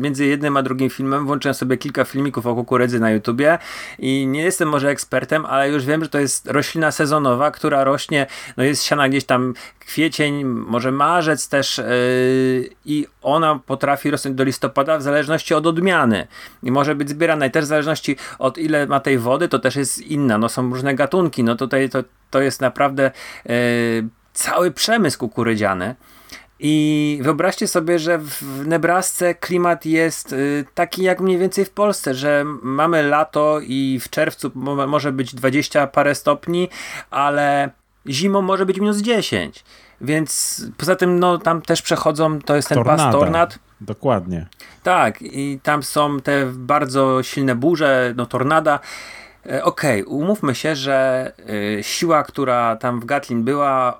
między jednym a drugim filmem, włączyłem sobie kilka filmików o kukurydzy na YouTubie i nie jestem może ekspertem, ale już wiem, że to jest roślina sezonowa, która rośnie, no jest siana gdzieś tam kwiecień, może marzec też yy, i ona potrafi rosnąć do listopada w zależności od odmiany i może być zbierana i też w zależności od ile ma tej wody, to też jest inna, no są różne gatunki, no tutaj to, to jest naprawdę yy, cały przemysł kukurydziany. I wyobraźcie sobie, że w Nebrasce klimat jest y, taki jak mniej więcej w Polsce, że mamy lato i w czerwcu może być 20 parę stopni, ale zimą może być minus 10. Więc poza tym, no tam też przechodzą, to jest ten Tornada. pas tornad. Dokładnie. Tak, i tam są te bardzo silne burze, no tornada. E, okej, okay, umówmy się, że y, siła, która tam w Gatlin była,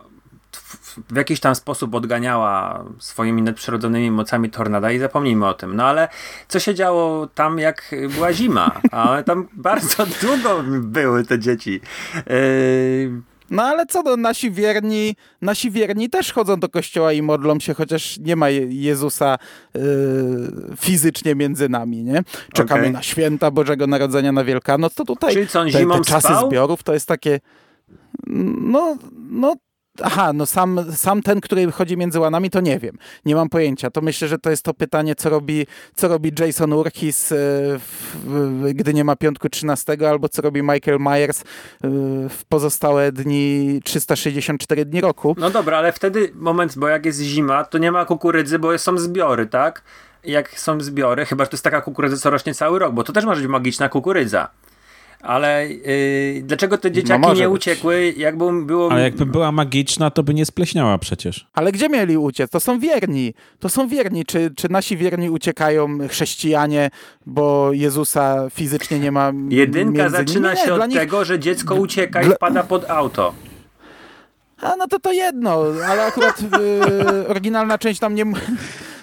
w jakiś tam sposób odganiała swoimi nadprzyrodzonymi mocami tornada i zapomnijmy o tym. No ale co się działo tam, jak była zima? A tam bardzo długo były te dzieci. Yy... No ale co, no, nasi wierni, nasi wierni też chodzą do kościoła i modlą się, chociaż nie ma Jezusa yy, fizycznie między nami, nie? Czekamy okay. na święta Bożego Narodzenia, na Wielkanoc, to tutaj Czyli co, on te, te czasy spał? zbiorów to jest takie no, no Aha, no sam, sam ten, który chodzi między łanami, to nie wiem. Nie mam pojęcia. To myślę, że to jest to pytanie, co robi, co robi Jason Urkis, e, gdy nie ma piątku 13, albo co robi Michael Myers e, w pozostałe dni, 364 dni roku. No dobra, ale wtedy moment, bo jak jest zima, to nie ma kukurydzy, bo są zbiory, tak? Jak są zbiory, chyba że to jest taka kukurydza, co rośnie cały rok, bo to też może być magiczna kukurydza. Ale yy, dlaczego te dzieciaki no nie być. uciekły, jakby było... Ale jakby była magiczna, to by nie spleśniała przecież. Ale gdzie mieli uciec? To są wierni. To są wierni. Czy, czy nasi wierni uciekają, chrześcijanie, bo Jezusa fizycznie nie ma Jedynka zaczyna nie, się od nich... tego, że dziecko ucieka i wpada pod auto. A no to to jedno, ale akurat yy, oryginalna część tam nie...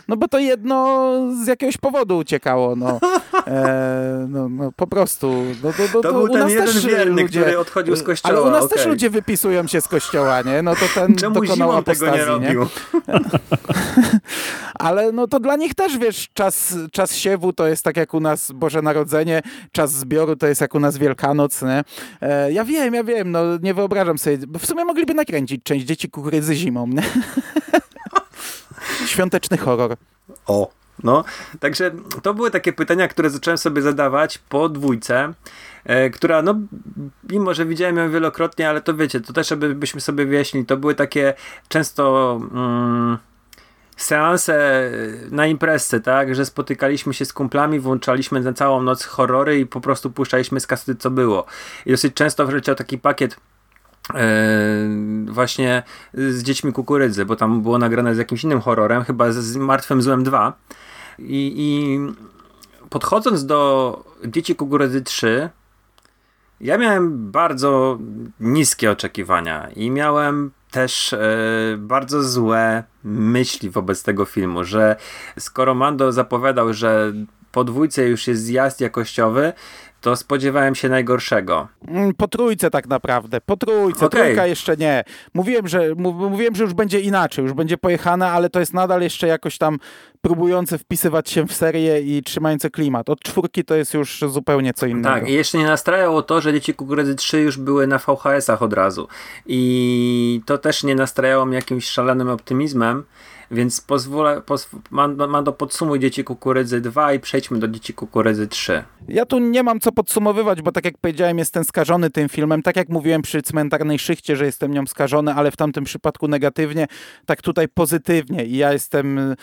No bo to jedno z jakiegoś powodu uciekało, no. E, no, no po prostu. No, to, to, to, to był ten jeden wierny, ludzie, który odchodził z kościoła. Ale u nas okay. też ludzie wypisują się z kościoła, nie? No to ten Czemu dokonał apostazji, tego nie robił? Nie? ale no to dla nich też, wiesz, czas, czas siewu to jest tak jak u nas Boże Narodzenie, czas zbioru to jest jak u nas Wielkanoc, nie? E, ja wiem, ja wiem, no nie wyobrażam sobie, w sumie mogliby nakręcić część Dzieci Kukurydzy zimą, nie? Świąteczny horror. O, no, także to były takie pytania, które zacząłem sobie zadawać po dwójce, e, która, no, mimo że widziałem ją wielokrotnie, ale to wiecie, to też, żebyśmy sobie wyjaśnili, to były takie często. Mm, seanse na imprezce, tak, że spotykaliśmy się z kumplami, włączaliśmy na całą noc horrory i po prostu puszczaliśmy z kasety co było. I dosyć często wleciał taki pakiet właśnie z dziećmi kukurydzy, bo tam było nagrane z jakimś innym horrorem, chyba z Martwym Złem 2. I, i podchodząc do Dzieci Kukurydzy 3, ja miałem bardzo niskie oczekiwania i miałem też e, bardzo złe myśli wobec tego filmu, że skoro Mando zapowiadał, że po dwójce już jest zjazd jakościowy, to spodziewałem się najgorszego. Mm, po trójce tak naprawdę, po trójce, okay. trójka jeszcze nie. Mówiłem że, mówiłem, że już będzie inaczej, już będzie pojechane, ale to jest nadal jeszcze jakoś tam próbujące wpisywać się w serię i trzymające klimat. Od czwórki to jest już zupełnie co innego. Tak, i jeszcze nie nastrajało to, że Dzieci Kukurydzy 3 już były na VHS-ach od razu. I to też nie nastrajało mnie jakimś szalonym optymizmem, więc pozwolę, pozw Mando, podsumuj Dzieci Kukurydzy 2 i przejdźmy do Dzieci Kukurydzy 3. Ja tu nie mam co podsumowywać, bo tak jak powiedziałem, jestem skażony tym filmem. Tak jak mówiłem przy cmentarnej szychcie, że jestem nią skażony, ale w tamtym przypadku negatywnie, tak tutaj pozytywnie. I ja jestem, y,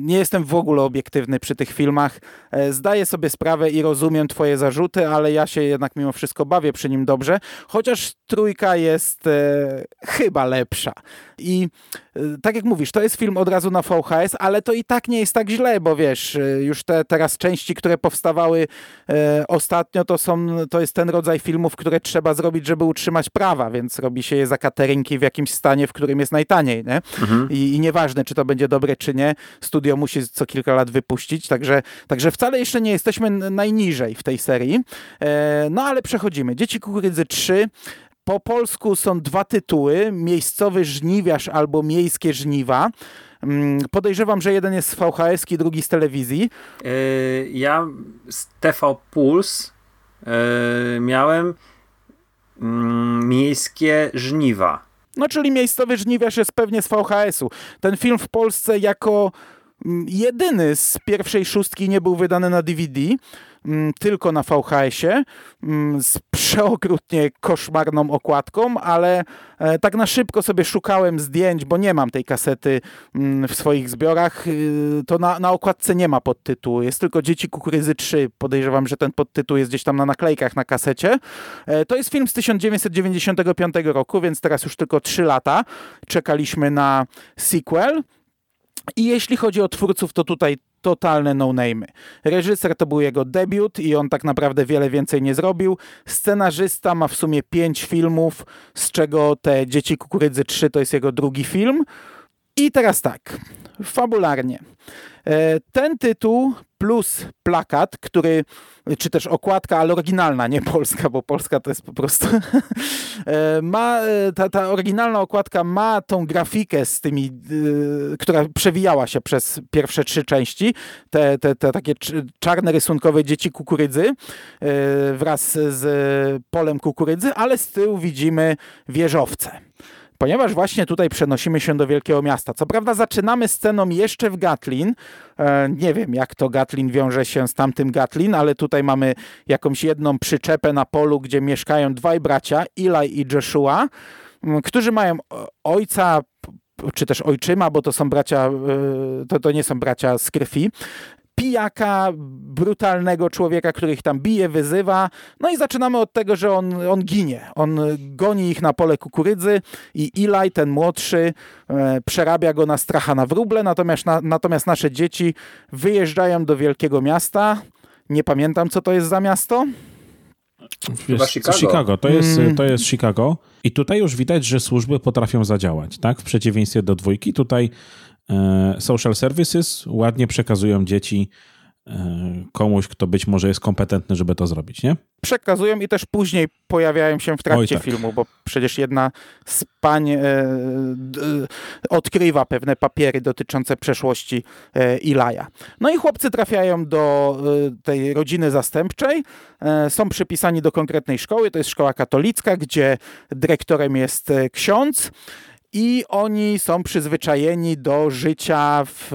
nie jestem w ogóle obiektywny przy tych filmach. E, zdaję sobie sprawę i rozumiem twoje zarzuty, ale ja się jednak mimo wszystko bawię przy nim dobrze. Chociaż trójka jest e, chyba lepsza. I e, tak jak mówisz, to jest film od razu na VHS, ale to i tak nie jest tak źle, bo wiesz, e, już te teraz części, które powstawały e, ostatnio, to są, to jest ten rodzaj filmów, które trzeba zrobić, żeby utrzymać prawa, więc robi się je za katerynki w jakimś stanie, w którym jest najtaniej, nie? Mhm. I, I nieważne, czy to będzie dobre, czy nie, studio musi co kilka lat wypuścić, także, także wcale jeszcze nie jesteśmy najniżej w tej serii. E, no ale przechodzimy. Dzieci Kukurydzy 3 po polsku są dwa tytuły: Miejscowy żniwiarz albo Miejskie żniwa. Mm, podejrzewam, że jeden jest z VHS, drugi z telewizji. Yy, ja z TV Puls yy, miałem yy, Miejskie żniwa. No, czyli miejscowy żniwiarz jest pewnie z VHS-u. Ten film w Polsce jako mm, jedyny z pierwszej szóstki nie był wydany na DVD. Mm, tylko na VHS-ie mm, z przeokrutnie koszmarną okładką, ale e, tak na szybko sobie szukałem zdjęć, bo nie mam tej kasety mm, w swoich zbiorach. Y, to na, na okładce nie ma podtytułu. Jest tylko Dzieci Kukurydzy 3. Podejrzewam, że ten podtytuł jest gdzieś tam na naklejkach na kasecie. E, to jest film z 1995 roku, więc teraz już tylko 3 lata. Czekaliśmy na sequel. I jeśli chodzi o twórców, to tutaj totalne no-name'y. Reżyser to był jego debiut i on tak naprawdę wiele więcej nie zrobił. Scenarzysta ma w sumie pięć filmów, z czego te Dzieci Kukurydzy 3 to jest jego drugi film. I teraz tak, fabularnie. E, ten tytuł plus plakat, który, czy też okładka, ale oryginalna, nie polska, bo polska to jest po prostu e, ma, e, ta, ta oryginalna okładka ma tą grafikę z tymi, która przewijała się przez pierwsze trzy części, te, te, te takie czarne rysunkowe dzieci kukurydzy wraz z polem kukurydzy, ale z tyłu widzimy wieżowce. Ponieważ właśnie tutaj przenosimy się do wielkiego miasta. Co prawda zaczynamy sceną jeszcze w Gatlin. E, nie wiem, jak to Gatlin wiąże się z tamtym Gatlin, ale tutaj mamy jakąś jedną przyczepę na polu, gdzie mieszkają dwaj bracia, Eli i Joshua, którzy mają ojca, czy też ojczyma, bo to są bracia, e, to, to nie są bracia z krwi, pijaka, brutalnego człowieka, który ich tam bije, wyzywa. No i zaczynamy od tego, że on, on ginie. On goni ich na pole kukurydzy i Eli, ten młodszy, e, przerabia go na stracha na wróble, natomiast, na, natomiast nasze dzieci wyjeżdżają do wielkiego miasta. Nie pamiętam, co to jest za miasto. Chyba Chicago. Chicago. To, jest, mm. to jest Chicago. I tutaj już widać, że służby potrafią zadziałać, tak? W przeciwieństwie do dwójki, tutaj social services ładnie przekazują dzieci e, komuś, kto być może jest kompetentny, żeby to zrobić, nie? Przekazują i też później pojawiają się w trakcie tak. filmu, bo przecież jedna z pań e, odkrywa pewne papiery dotyczące przeszłości e, Ilaja. No i chłopcy trafiają do e, tej rodziny zastępczej, e, są przypisani do konkretnej szkoły, to jest szkoła katolicka, gdzie dyrektorem jest ksiądz, i oni są przyzwyczajeni do życia w,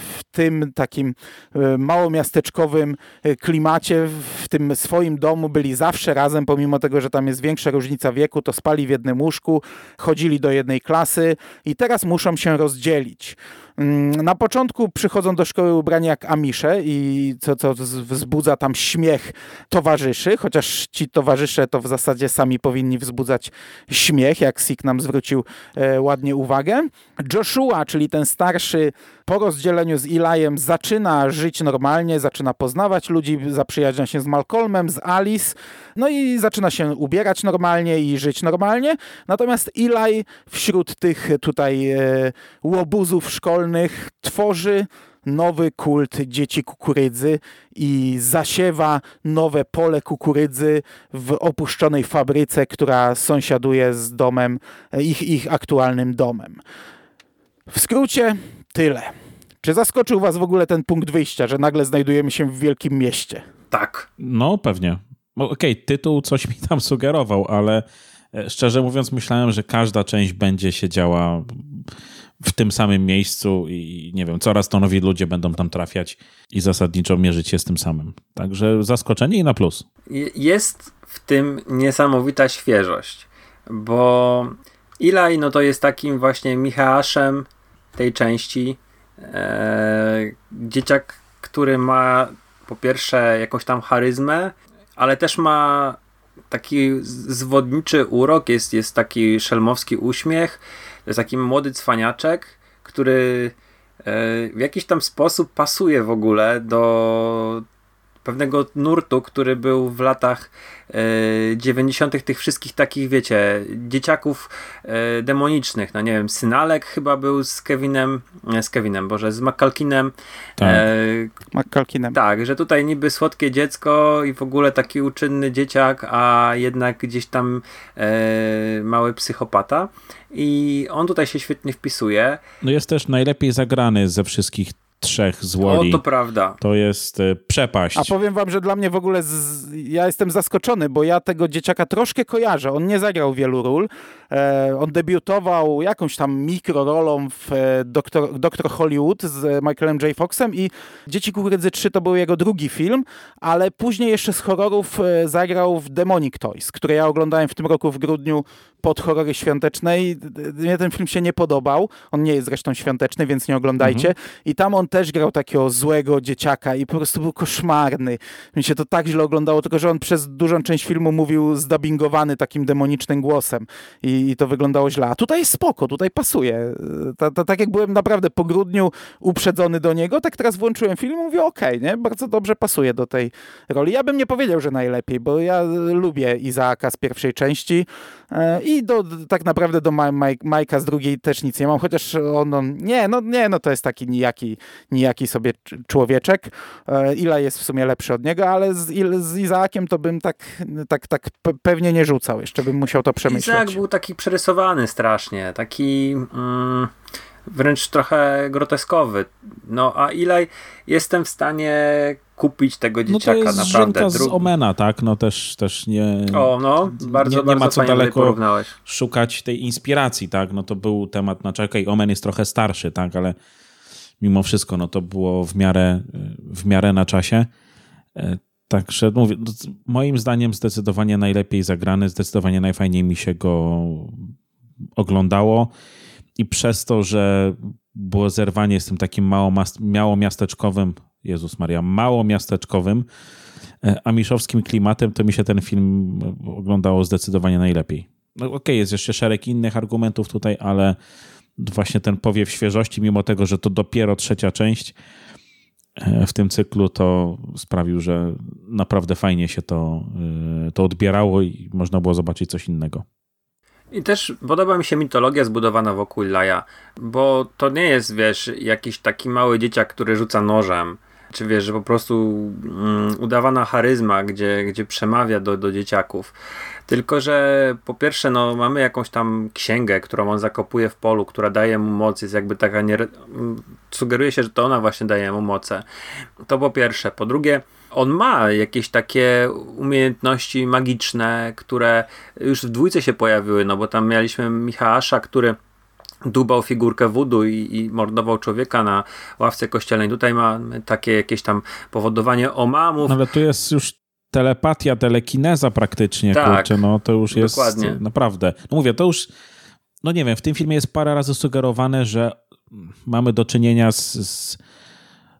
w tym takim e, małomiasteczkowym e, klimacie, w tym swoim domu byli zawsze razem, pomimo tego, że tam jest większa różnica wieku, to spali w jednym łóżku, chodzili do jednej klasy i teraz muszą się rozdzielić. Mm, na początku przychodzą do szkoły ubrani jak amisze i co, co wzbudza tam śmiech towarzyszy, chociaż ci towarzysze to w zasadzie sami powinni wzbudzać śmiech, jak Sik nam zwrócił e, ładnie uwagę. Joshua, czyli ten starszy po rozdzieleniu z Ilajem zaczyna żyć normalnie, zaczyna poznawać ludzi, zaprzyjaźnia się z Malcolmem, z Alice, no i zaczyna się ubierać normalnie i żyć normalnie. Natomiast Eli wśród tych tutaj e, łobuzów szkolnych tworzy nowy kult dzieci kukurydzy i zasiewa nowe pole kukurydzy w opuszczonej fabryce, która sąsiaduje z domem, ich, ich aktualnym domem. W skrócie tyle. Czy zaskoczył Was w ogóle ten punkt wyjścia, że nagle znajdujemy się w wielkim mieście? Tak. No, pewnie. Okej, okay, tytuł coś mi tam sugerował, ale e, szczerze mówiąc, myślałem, że każda część będzie się działa w tym samym miejscu i nie wiem, coraz to nowi ludzie będą tam trafiać i zasadniczo mierzyć się z tym samym. Także zaskoczenie i na plus. Jest w tym niesamowita świeżość, bo Eli no to jest takim właśnie Michałaszem tej części. Eee, dzieciak, który ma po pierwsze jakąś tam charyzmę, ale też ma taki zwodniczy urok, jest, jest taki szelmowski uśmiech. To jest taki młody cwaniaczek, który e, w jakiś tam sposób pasuje w ogóle do pewnego nurtu, który był w latach e, 90. tych wszystkich takich, wiecie, dzieciaków e, demonicznych. No nie wiem, Synalek chyba był z Kevinem, nie, z Kevinem, Boże, z McCalkinem. Tak. E, McCalkinem. Tak, że tutaj niby słodkie dziecko i w ogóle taki uczynny dzieciak, a jednak gdzieś tam e, mały psychopata. I on tutaj się świetnie wpisuje. No jest też najlepiej zagrany ze wszystkich trzech z Woli. O, to prawda. To jest e, przepaść. A powiem wam, że dla mnie w ogóle z... ja jestem zaskoczony, bo ja tego dzieciaka troszkę kojarzę. On nie zagrał wielu ról. E, on debiutował jakąś tam mikrorolą w e, Doktor, Doktor Hollywood z Michaelem J. Foxem i Dzieci Kukurydzy 3 to był jego drugi film, ale później jeszcze z horrorów zagrał w Demonic Toys, które ja oglądałem w tym roku w grudniu pod horrory świątecznej. Mnie ten film się nie podobał. On nie jest zresztą świąteczny, więc nie oglądajcie. Mhm. I tam on też grał takiego złego dzieciaka i po prostu był koszmarny. Mi się to tak źle oglądało, tylko że on przez dużą część filmu mówił zdubbingowany takim demonicznym głosem i, i to wyglądało źle. A tutaj jest spoko, tutaj pasuje. Ta, ta, tak jak byłem naprawdę po grudniu uprzedzony do niego, tak teraz włączyłem film i mówię, okej, okay, nie? Bardzo dobrze pasuje do tej roli. Ja bym nie powiedział, że najlepiej, bo ja lubię Izaaka z pierwszej części e, i do, tak naprawdę do Majka z drugiej też nic nie mam, chociaż on, on, nie, no nie, no to jest taki nijaki, nijaki sobie człowieczek. E, Ila jest w sumie lepszy od niego, ale z, z Izaakiem to bym tak, tak, tak pewnie nie rzucał, jeszcze bym musiał to przemyśleć. Izaak był taki przerysowany strasznie, taki... Mm wręcz trochę groteskowy. No a Eli jestem w stanie kupić tego No to dzieciaka jest naprawdę. Z Dru- Omena, tak? No też, też nie... O, no, bardzo, nie, nie bardzo ma co daleko szukać tej inspiracji, tak? No to był temat na czekaj, Omen jest trochę starszy, tak? Ale mimo wszystko, no to było w miarę, w miarę na czasie. E, Także mówię, no, moim zdaniem zdecydowanie najlepiej zagrany, zdecydowanie najfajniej mi się go oglądało i przez to, że było zerwanie z tym takim małomas- małomiasteczkowym, Jezus Maria, małomiasteczkowym, e, amiszowskim klimatem, to mi się ten film oglądało zdecydowanie najlepiej. No okej, jest jeszcze szereg innych argumentów tutaj, ale właśnie ten powiew świeżości, mimo tego, że to dopiero trzecia część e, w tym cyklu, to sprawił, że naprawdę fajnie się to, e, to odbierało i można było zobaczyć coś innego. I też podoba mi się mitologia zbudowana wokół Laja, bo to nie jest, wiesz, jakiś taki mały dzieciak, który rzuca nożem, czy wiesz, że po prostu mm, udawana charyzma, gdzie, gdzie przemawia do, do dzieciaków. Tylko, że po pierwsze, no, mamy jakąś tam księgę, którą on zakopuje w polu, która daje mu moc, jest jakby taka, nie, mm, sugeruje się, że to ona właśnie daje mu moce. To po pierwsze. Po drugie, on ma jakieś takie umiejętności magiczne, które już w dwójce się pojawiły, no bo tam mieliśmy Michała, który dubał figurkę wudu i, i mordował człowieka na ławce kościelnej. Tutaj mamy takie jakieś tam powodowanie omamów. Ale tu jest już telepatia, telekineza praktycznie, Tak, kurczę, no to już jest dokładnie. naprawdę. No mówię, to już, no nie wiem, w tym filmie jest parę razy sugerowane, że mamy do czynienia z, z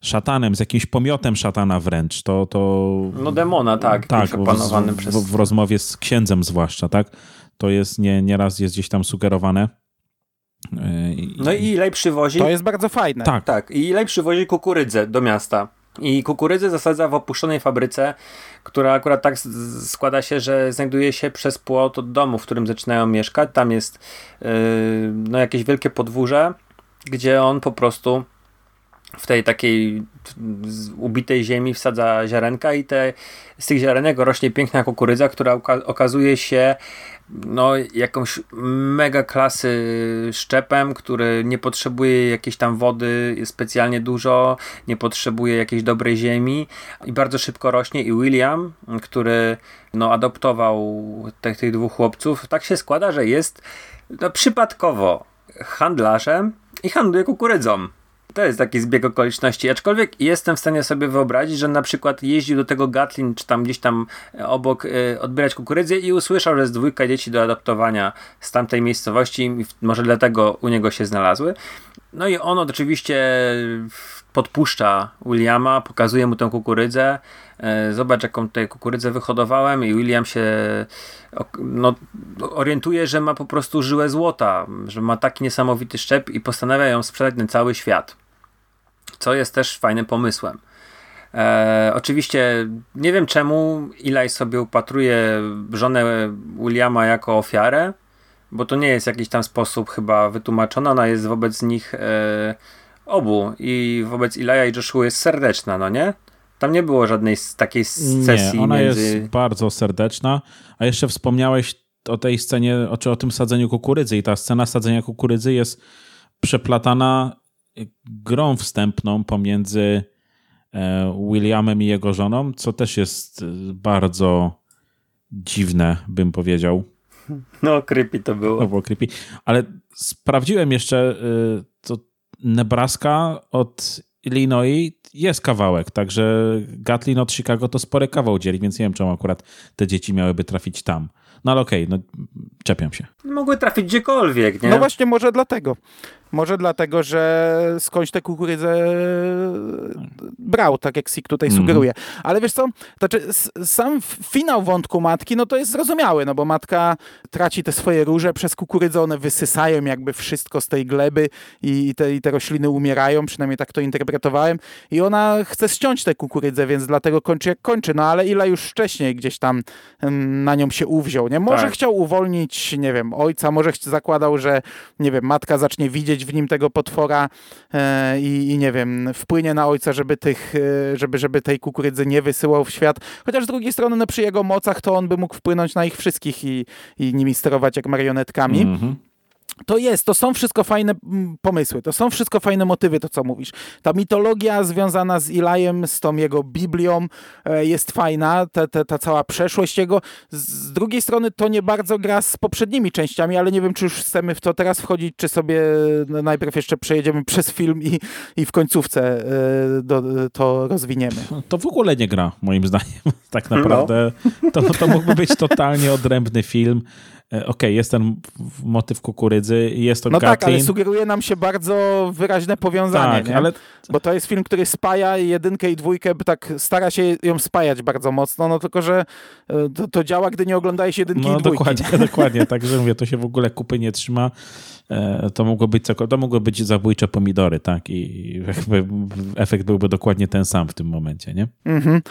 szatanem, z jakimś pomiotem szatana wręcz. To, to No demona, tak, tak w, przez... w, w rozmowie z księdzem zwłaszcza, tak? To jest nie, nieraz jest gdzieś tam sugerowane. No i Lej przywozi... To jest bardzo fajne. tak, Tak, i Lej przywozi kukurydzę do miasta. I kukurydzę zasadza w opuszczonej fabryce, która akurat tak składa się, że znajduje się przez płot od domu, w którym zaczynają mieszkać. Tam jest yy, no, jakieś wielkie podwórze, gdzie on po prostu w tej takiej ubitej ziemi wsadza ziarenka i te, z tych ziarenek rośnie piękna kukurydza, która oka- okazuje się no, jakąś mega klasy szczepem, który nie potrzebuje jakiejś tam wody specjalnie dużo, nie potrzebuje jakiejś dobrej ziemi i bardzo szybko rośnie i William, który no, adoptował tych, tych dwóch chłopców, tak się składa, że jest no, przypadkowo handlarzem i handluje kukurydzą. To jest taki zbieg okoliczności, aczkolwiek jestem w stanie sobie wyobrazić, że na przykład jeździł do tego Gatlin, czy tam gdzieś tam e, obok e, odbierać kukurydzę i usłyszał, że jest dwójka dzieci do adoptowania z tamtej miejscowości i może dlatego u niego się znalazły. No i on oczywiście podpuszcza Williama, pokazuje mu tę kukurydzę. E, Zobacz, jaką tutaj kukurydzę wyhodowałem, i William się no, orientuje, że ma po prostu żyłę złota, że ma taki niesamowity szczep i postanawia ją sprzedać na cały świat. Co jest też fajnym pomysłem. E, oczywiście nie wiem czemu Eli sobie upatruje żonę Williama jako ofiarę, bo to nie jest jakiś tam sposób chyba wytłumaczona. Ona jest wobec nich e, obu i wobec Ilaja i Joshua jest serdeczna, no nie? Tam nie było żadnej takiej sesji Nie, ona między... jest bardzo serdeczna. A jeszcze wspomniałeś o tej scenie, o, czy o tym sadzeniu kukurydzy i ta scena sadzenia kukurydzy jest przeplatana grą wstępną pomiędzy e, Williamem i jego żoną, co też jest e, bardzo dziwne, bym powiedział. No, creepy to było. No było creepy. Ale sprawdziłem jeszcze, y, to Nebraska od Illinois jest kawałek, także Gatlin od Chicago to spory kawał dzieli, więc nie wiem, czemu akurat te dzieci miałyby trafić tam. No ale okej, no czepiam się. Mogły trafić gdziekolwiek, nie? No właśnie, może dlatego. Może dlatego, że skądś tę kukurydzę brał, tak jak Sik tutaj Mhm. sugeruje. Ale wiesz co, to znaczy, sam finał wątku matki, no to jest zrozumiały, no bo matka traci te swoje róże przez kukurydzę, one wysysają jakby wszystko z tej gleby i te, i te rośliny umierają, przynajmniej tak to interpretowałem. I ona chce ściąć tę kukurydzę, więc dlatego kończy jak kończy. No ale ile już wcześniej gdzieś tam em, na nią się uwziął, nie? Może Tak. chciał uwolnić, nie wiem, ojca, może zakładał, że nie wiem, matka zacznie widzieć w nim tego potwora e, i, nie wiem, wpłynie na ojca, żeby tych, e, żeby, żeby tej kukurydzy nie wysyłał w świat. Chociaż z drugiej strony, no przy jego mocach to on by mógł wpłynąć na ich wszystkich i, i nimi sterować jak marionetkami. Mhm. To jest, to są wszystko fajne mm, pomysły, to są wszystko fajne motywy, to co mówisz. Ta mitologia związana z Ilajem, z tą jego Biblią e, jest fajna, ta, ta, ta cała przeszłość jego. Z drugiej strony to nie bardzo gra z poprzednimi częściami, ale nie wiem, czy już chcemy w to teraz wchodzić, czy sobie no, najpierw jeszcze przejedziemy przez film i, i w końcówce e, do, to rozwiniemy. No, to w ogóle nie gra, moim zdaniem. Tak no. naprawdę no. to, to mógłby być totalnie odrębny film okej, okay, jest ten motyw kukurydzy, jest to No Gatlin. tak, ale sugeruje nam się bardzo wyraźne powiązanie, tak, ale... bo to jest film, który spaja jedynkę i dwójkę, tak stara się ją spajać bardzo mocno, no tylko, że e, to, to działa, gdy nie oglądaje się jedynki no, i dwójki. Dokładnie, dokładnie, także mówię, to się w ogóle kupy nie trzyma. E, to mogło być to mogło być zabójcze pomidory, tak? I efekt byłby dokładnie ten sam w tym momencie, nie? Mhm.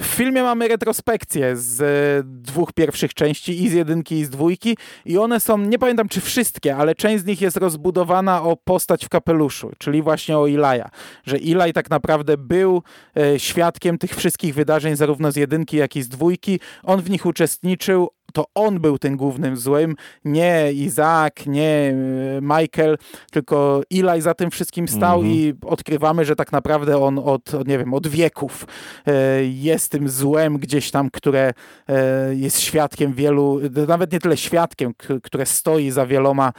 W filmie mamy retrospekcję z dwóch pierwszych części, i z jedynki, i z dwójki, i one są, nie pamiętam czy wszystkie, ale część z nich jest rozbudowana o postać w kapeluszu, czyli właśnie o Ilaja. Że Ilaj tak naprawdę był e, świadkiem tych wszystkich wydarzeń, zarówno z jedynki, jak i z dwójki. On w nich uczestniczył, to on był tym głównym złym, nie Izak, nie e, Michael, tylko Eli za tym wszystkim stał mm -hmm. i odkrywamy, że tak naprawdę on od, nie wiem, od wieków e, jest tym złem gdzieś tam, które e, jest świadkiem wielu, nawet nie tyle świadkiem, które stoi za wieloma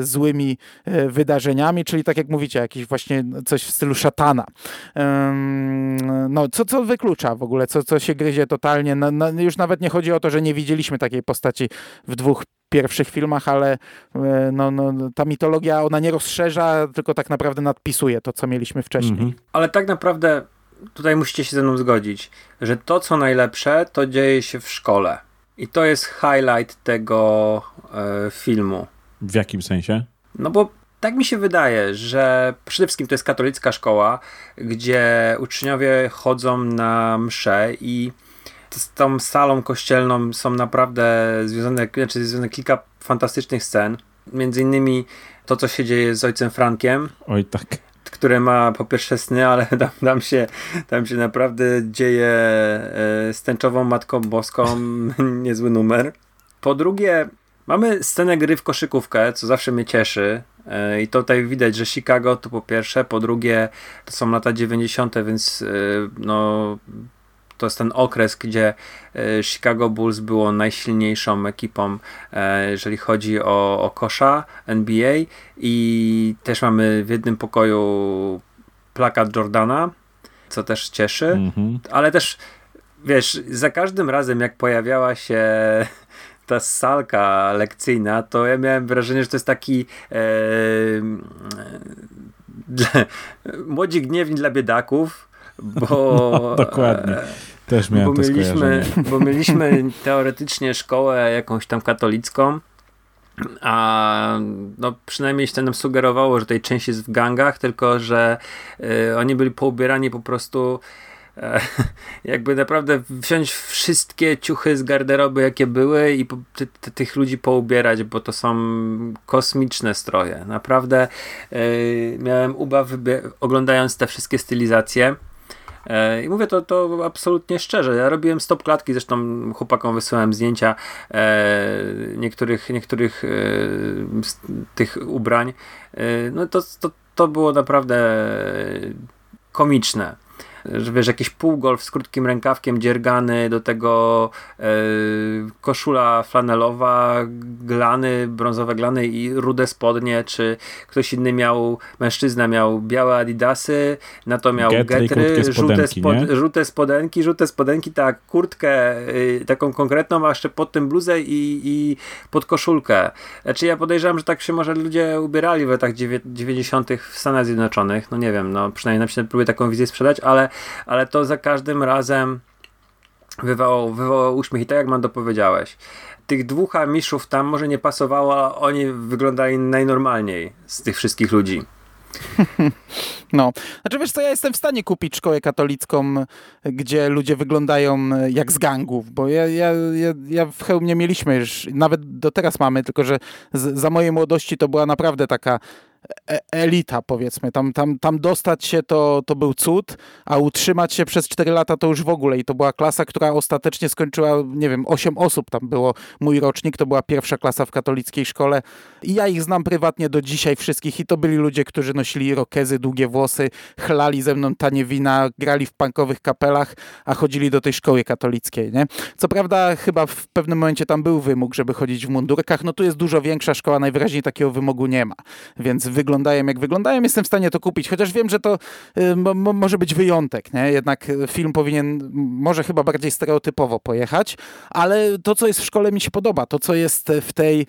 złymi wydarzeniami, czyli tak jak mówicie, jakieś właśnie coś w stylu szatana. No, co, co wyklucza w ogóle, co, co się gryzie totalnie, już nawet nie chodzi o to, że nie widzieliśmy takiej postaci w dwóch pierwszych filmach, ale e, no, no, ta mitologia, ona nie rozszerza, tylko tak naprawdę nadpisuje to, co mieliśmy wcześniej. Mhm. Ale tak naprawdę tutaj musicie się ze mną zgodzić, że to, co najlepsze, to dzieje się w szkole. I to jest highlight tego e, filmu. W jakim sensie? No bo tak mi się wydaje, że przede wszystkim to jest katolicka szkoła, gdzie uczniowie chodzą na msze i z tą salą kościelną są naprawdę związane, znaczy związane kilka fantastycznych scen. Między innymi to, co się dzieje z ojcem Frankiem. Oj, tak. Które ma po pierwsze sny, ale tam, tam, się, tam się naprawdę dzieje e, z tęczową Matką Boską niezły numer. Po drugie, mamy scenę gry w koszykówkę, co zawsze mnie cieszy. E, I tutaj widać, że Chicago to po pierwsze, po drugie to są lata 90., więc e, no, to jest ten okres, gdzie e, Chicago Bulls było najsilniejszą ekipą, e, jeżeli chodzi o, o kosza NBA i też mamy w jednym pokoju plakat Jordana, co też cieszy, mm -hmm. ale też wiesz, za każdym razem jak pojawiała się ta salka lekcyjna, to ja miałem wrażenie, że to jest taki e, dla, młodzi gniewni dla biedaków, bo... No, dokładnie. Też miałem bo mieliśmy, bo mieliśmy teoretycznie szkołę jakąś tam katolicką, a no przynajmniej się nam sugerowało, że tej część jest w gangach, tylko że y, oni byli poubierani po prostu e, jakby naprawdę wziąć wszystkie ciuchy z garderoby, jakie były i ty, ty, tych ludzi poubierać, bo to są kosmiczne stroje. Naprawdę y, miałem ubaw oglądając te wszystkie stylizacje. E, I mówię to, to absolutnie szczerze. Ja robiłem stop klatki, zresztą chłopakom wysyłałem zdjęcia e, niektórych, niektórych e, tych ubrań. No to, to, to było naprawdę komiczne że wiesz, jakiś półgolf z krótkim rękawkiem dziergany, do tego e, koszula flanelowa, glany, brązowe glany i rude spodnie, czy ktoś inny miał, mężczyzna miał białe adidasy, na to miał getry, getry żółte, spod, żółte spodenki, żółte spodenki, tak, kurtkę y, taką konkretną, a jeszcze pod tym bluzę i, i pod koszulkę. Znaczy ja podejrzewam, że tak się może ludzie ubierali w latach 90. w Stanach Zjednoczonych, no nie wiem, no przynajmniej na przykład próbuję taką wizję sprzedać, ale ale to za każdym razem wywołało, wywołało uśmiech i tak jak Mando powiedziałeś, tych dwóch amiszów tam może nie pasowało, ale oni wyglądali najnormalniej z tych wszystkich ludzi. No, znaczy wiesz co, ja jestem w stanie kupić szkołę katolicką, gdzie ludzie wyglądają jak z gangów, bo ja, ja, ja, ja w Chełmie mieliśmy już, nawet do teraz mamy, tylko że z, za mojej młodości to była naprawdę taka e elita, powiedzmy. Tam, tam, tam dostać się to, to był cud, a utrzymać się przez 4 lata to już w ogóle. I to była klasa, która ostatecznie skończyła, nie wiem, 8 osób tam było. Mój rocznik to była pierwsza klasa w katolickiej szkole. I ja ich znam prywatnie do dzisiaj wszystkich. I to byli ludzie, którzy nosili rokezy, długie włosy, chlali ze mną tanie wina, grali w punkowych kapelach, a chodzili do tej szkoły katolickiej, nie? Co prawda chyba w pewnym momencie tam był wymóg, żeby chodzić w mundurkach. No tu jest dużo większa szkoła, najwyraźniej takiego wymogu nie ma. Więc wyglądają jak wyglądają, jestem w stanie to kupić. Chociaż wiem, że to y, może być wyjątek, nie? Jednak y, film powinien może chyba bardziej stereotypowo pojechać, ale to, co jest w szkole mi się podoba. To, co jest w tej,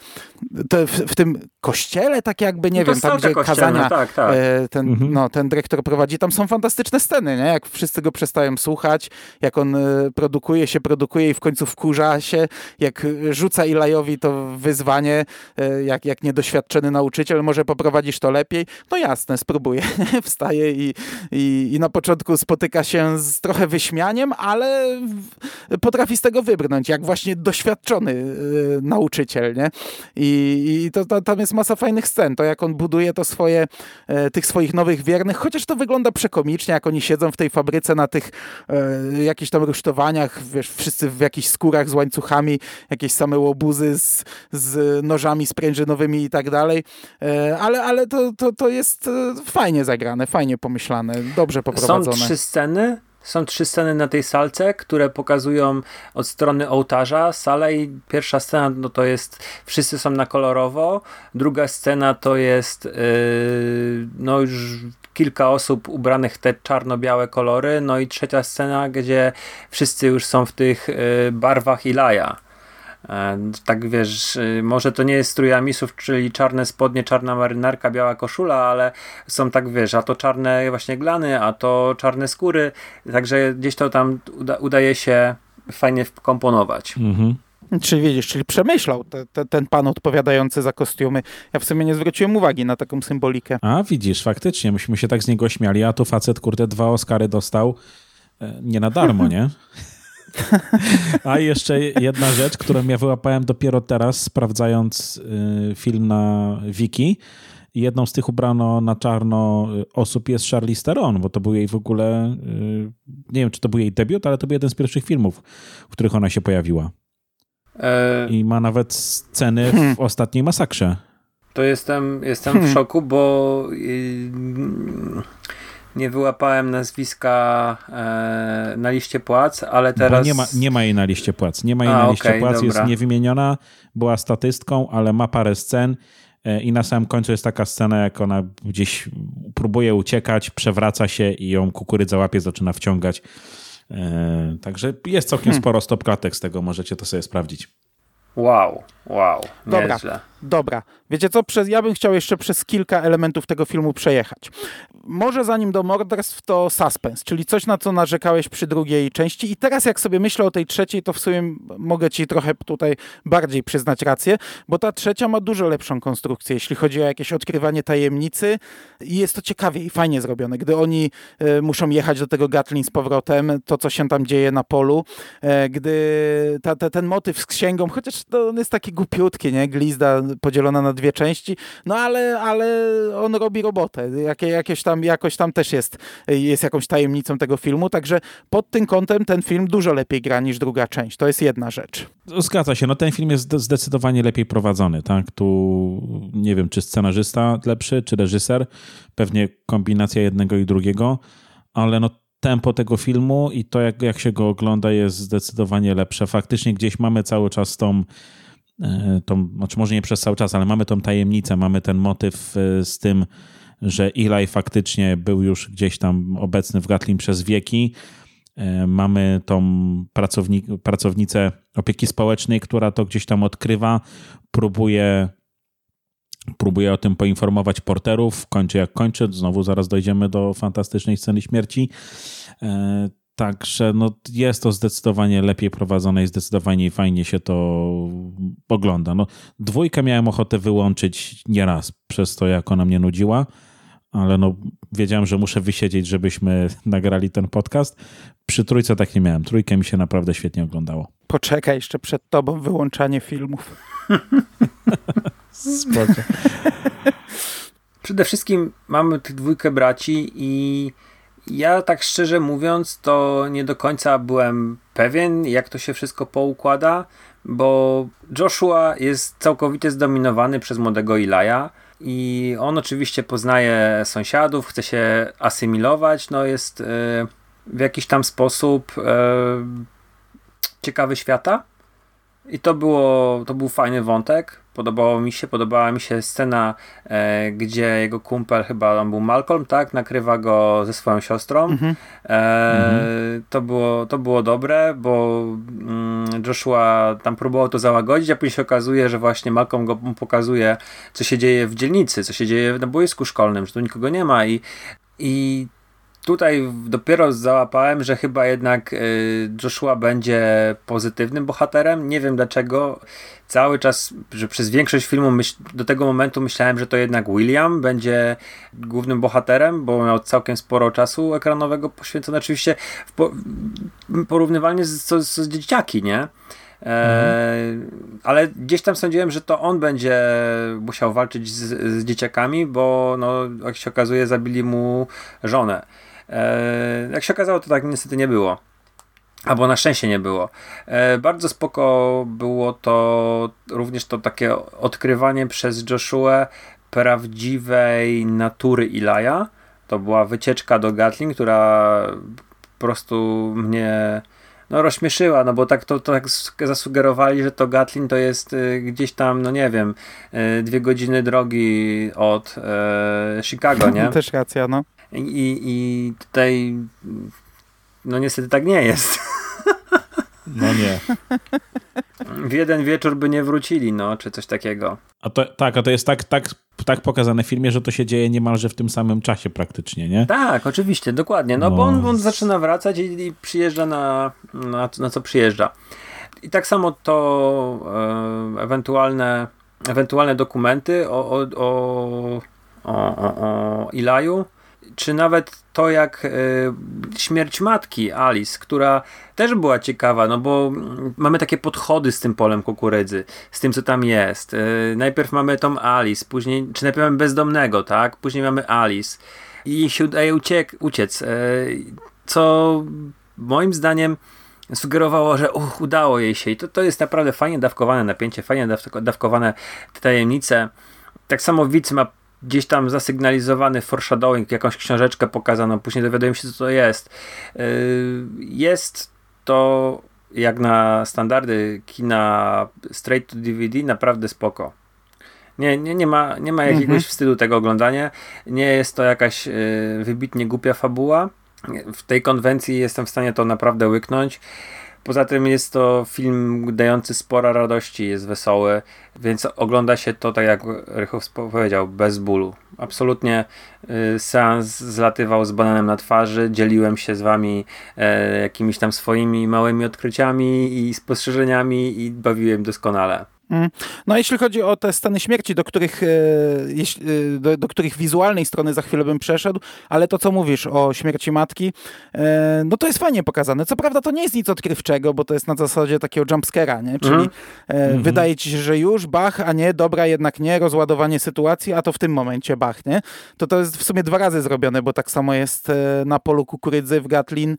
w, w, tym kościele, tak jakby, nie no wiem, tam gdzie kazania tak, tak. E, ten, mhm. no, ten dyrektor prowadzi, tam są fantastyczne sceny, nie? Jak wszyscy go przestają słuchać, jak on e, produkuje się, produkuje i w końcu wkurza się, jak rzuca Ilajowi to wyzwanie, e, jak, jak niedoświadczony nauczyciel, może to lepiej? No jasne, spróbuję. Wstaje i, i, i na początku spotyka się z trochę wyśmianiem, ale potrafi z tego wybrnąć, jak właśnie doświadczony y, nauczyciel, nie? I, i to, to, tam jest masa fajnych scen, to jak on buduje to swoje, y, tych swoich nowych wiernych, chociaż to wygląda przekomicznie, jak oni siedzą w tej fabryce na tych y, jakichś tam rusztowaniach, wiesz, wszyscy w jakichś skórach z łańcuchami, jakieś same łobuzy z, z nożami sprężynowymi i tak dalej, ale, ale to, to, to jest fajnie zagrane, fajnie pomyślane, dobrze poprowadzone. Są trzy sceny, są trzy sceny na tej salce, które pokazują od strony ołtarza salę i pierwsza scena no to jest wszyscy są na kolorowo, druga scena to jest yy, no już kilka osób ubranych te czarno-białe kolory, no i trzecia scena, gdzie wszyscy już są w tych yy, barwach Ilaja E, tak wiesz, y, może to nie jest strój amisów, czyli czarne spodnie, czarna marynarka, biała koszula, ale są tak wiesz, a to czarne właśnie glany, a to czarne skóry, także gdzieś to tam uda, udaje się fajnie wkomponować. Mhm. Czyli widzisz, czyli przemyślał te, te, ten pan odpowiadający za kostiumy. Ja w sumie nie zwróciłem uwagi na taką symbolikę. A widzisz, faktycznie, myśmy się tak z niego śmiali, a tu facet, kurde, dwa Oscary dostał e, nie na darmo, nie? A jeszcze jedna rzecz, którą ja wyłapałem dopiero teraz, sprawdzając y, film na Wiki. Jedną z tych ubrano na czarno y, osób jest Charlize Theron, bo to był jej w ogóle, y, nie wiem czy to był jej debiut, ale to był jeden z pierwszych filmów, w których ona się pojawiła. E... I ma nawet sceny w hmm. ostatniej masakrze. To jestem, jestem hmm. w szoku, bo nie wyłapałem nazwiska e, na liście płac, ale teraz... nie ma, nie ma jej na liście płac. Nie ma jej A, na liście okay, płac, dobra. jest niewymieniona, była statystką, ale ma parę scen e, i na samym końcu jest taka scena, jak ona gdzieś próbuje uciekać, przewraca się i ją kukurydza łapie, zaczyna wciągać. E, także jest całkiem hmm. sporo stopklatek z tego, możecie to sobie sprawdzić. Wow, wow, Dobra, nieźle. Dobra. Wiecie co, przez, ja bym chciał jeszcze przez kilka elementów tego filmu przejechać. Może zanim do morderstw to suspense, czyli coś na co narzekałeś przy drugiej części i teraz jak sobie myślę o tej trzeciej, to w sumie mogę ci trochę tutaj bardziej przyznać rację, bo ta trzecia ma dużo lepszą konstrukcję, jeśli chodzi o jakieś odkrywanie tajemnicy i jest to ciekawie i fajnie zrobione. Gdy oni y, muszą jechać do tego Gatlin z powrotem, to co się tam dzieje na polu, y, gdy ta, ta, ten motyw z księgą, chociaż to on jest taki głupiutki, nie? Glizda podzielona na dwie części, no ale, ale on robi robotę. Jakie, jakieś tam, jakoś tam też jest, jest jakąś tajemnicą tego filmu, także pod tym kątem ten film dużo lepiej gra niż druga część. To jest jedna rzecz. Zgadza się, no ten film jest zdecydowanie lepiej prowadzony, tak? Tu nie wiem, czy scenarzysta lepszy, czy reżyser, pewnie kombinacja jednego i drugiego, ale no tempo tego filmu i to, jak, jak się go ogląda, jest zdecydowanie lepsze. Faktycznie gdzieś mamy cały czas tą, tą, znaczy może nie przez cały czas, ale mamy tą tajemnicę, mamy ten motyw e, z tym, że Eli faktycznie był już gdzieś tam obecny w Gatlin przez wieki. E, mamy tą pracownik, pracownicę opieki społecznej, która to gdzieś tam odkrywa, próbuje Próbuję o tym poinformować porterów. Kończy jak kończy. Znowu zaraz dojdziemy do fantastycznej sceny śmierci. Także no, jest to zdecydowanie lepiej prowadzone i zdecydowanie fajnie się to ogląda. No, dwójkę miałem ochotę wyłączyć nieraz przez to, jak ona mnie nudziła, ale no, wiedziałem, że muszę wysiedzieć, żebyśmy nagrali ten podcast. Przy trójce tak nie miałem. Trójkę mi się naprawdę świetnie oglądało. Poczekaj jeszcze przed tobą wyłączanie filmów. Spoko. Przede wszystkim mamy tych dwójkę braci i ja tak szczerze mówiąc, to nie do końca byłem pewien, jak to się wszystko poukłada, bo Joshua jest całkowicie zdominowany przez młodego Ilaja i on oczywiście poznaje sąsiadów, chce się asymilować, no jest e, w jakiś tam sposób e, ciekawy świata i to było, to był fajny wątek. Podobało mi się, podobała mi się scena, e, gdzie jego kumpel, chyba on był Malcolm, tak, nakrywa go ze swoją siostrą. Mhm. E, to, było, to było dobre, bo mm, Joshua tam próbował to załagodzić, a później się okazuje, że właśnie Malcolm go pokazuje, co się dzieje w dzielnicy, co się dzieje na boisku szkolnym, że tu nikogo nie ma i, i tutaj dopiero załapałem, że chyba jednak y, Joshua będzie pozytywnym bohaterem. Nie wiem dlaczego. Cały czas, że przez większość filmu do tego momentu myślałem, że to jednak William będzie głównym bohaterem, bo miał całkiem sporo czasu ekranowego poświęcone oczywiście po, porównywalnie z, z, z dzieciaki, nie? E, ale gdzieś tam sądziłem, że to on będzie musiał walczyć z, z dzieciakami, bo no, jak się okazuje, zabili mu żonę. E, jak się okazało, to tak niestety nie było. Albo na szczęście nie było. E, bardzo spoko było to również to takie odkrywanie przez Joshua prawdziwej natury Ilaja. To była wycieczka do Gatling, która po prostu mnie no rozśmieszyła, no bo tak to, to tak zasugerowali, że to Gatlin to jest y, gdzieś tam, no nie wiem, y, dwie godziny drogi od y, Chicago, nie? Też racja, no. I, I tutaj no niestety tak nie jest. No nie. W jeden wieczór by nie wrócili, no, czy coś takiego. A to, tak, a to jest tak, tak, tak pokazane w filmie, że to się dzieje niemalże w tym samym czasie praktycznie, nie? Tak, oczywiście, dokładnie. No, no. bo on, on, zaczyna wracać i, i przyjeżdża na, na, na, co przyjeżdża. I tak samo to e, ewentualne, ewentualne dokumenty o, o, o, o, o Ilaju czy nawet to jak y, śmierć matki Alice, która też była ciekawa, no bo mamy takie podchody z tym polem kukurydzy, z tym co tam jest. Y, najpierw mamy tą Alice, później, czy najpierw mamy bezdomnego, tak? Później mamy Alice i się udaje uciek, uciec, y, co moim zdaniem sugerowało, że uch, udało jej się i to, to jest naprawdę fajnie dawkowane napięcie, fajnie dawkowane te tajemnice. Tak samo widz ma gdzieś tam zasygnalizowany foreshadowing, jakąś książeczkę pokazano, później dowiaduję się, co to jest. Yy, jest to jak na standardy kina straight to DVD naprawdę spoko. Nie, nie, nie, ma, nie ma jakiegoś mhm. wstydu tego oglądania. Nie jest to jakaś yy, wybitnie głupia fabuła. W tej konwencji jestem w stanie to naprawdę łyknąć. Poza tym jest to film dający sporo radości, jest wesoły, więc ogląda się to, tak jak Rychow powiedział, bez bólu. Absolutnie y, seans zlatywał z bananem na twarzy, dzieliłem się z wami e, jakimiś tam swoimi małymi odkryciami i spostrzeżeniami i bawiłem doskonale. Mm. No jeśli chodzi o te sceny śmierci, do których, e, e, do, do, których wizualnej strony za chwilę bym przeszedł, ale to co mówisz o śmierci matki, e, no to jest fajnie pokazane. Co prawda to nie jest nic odkrywczego, bo to jest na zasadzie takiego jumpscare'a, nie? Czyli mm. wydaje ci się, że już bach, a nie, dobra, jednak nie, rozładowanie sytuacji, a to w tym momencie bach, nie? To to jest w sumie dwa razy zrobione, bo tak samo jest na polu kukurydzy w Gatlin,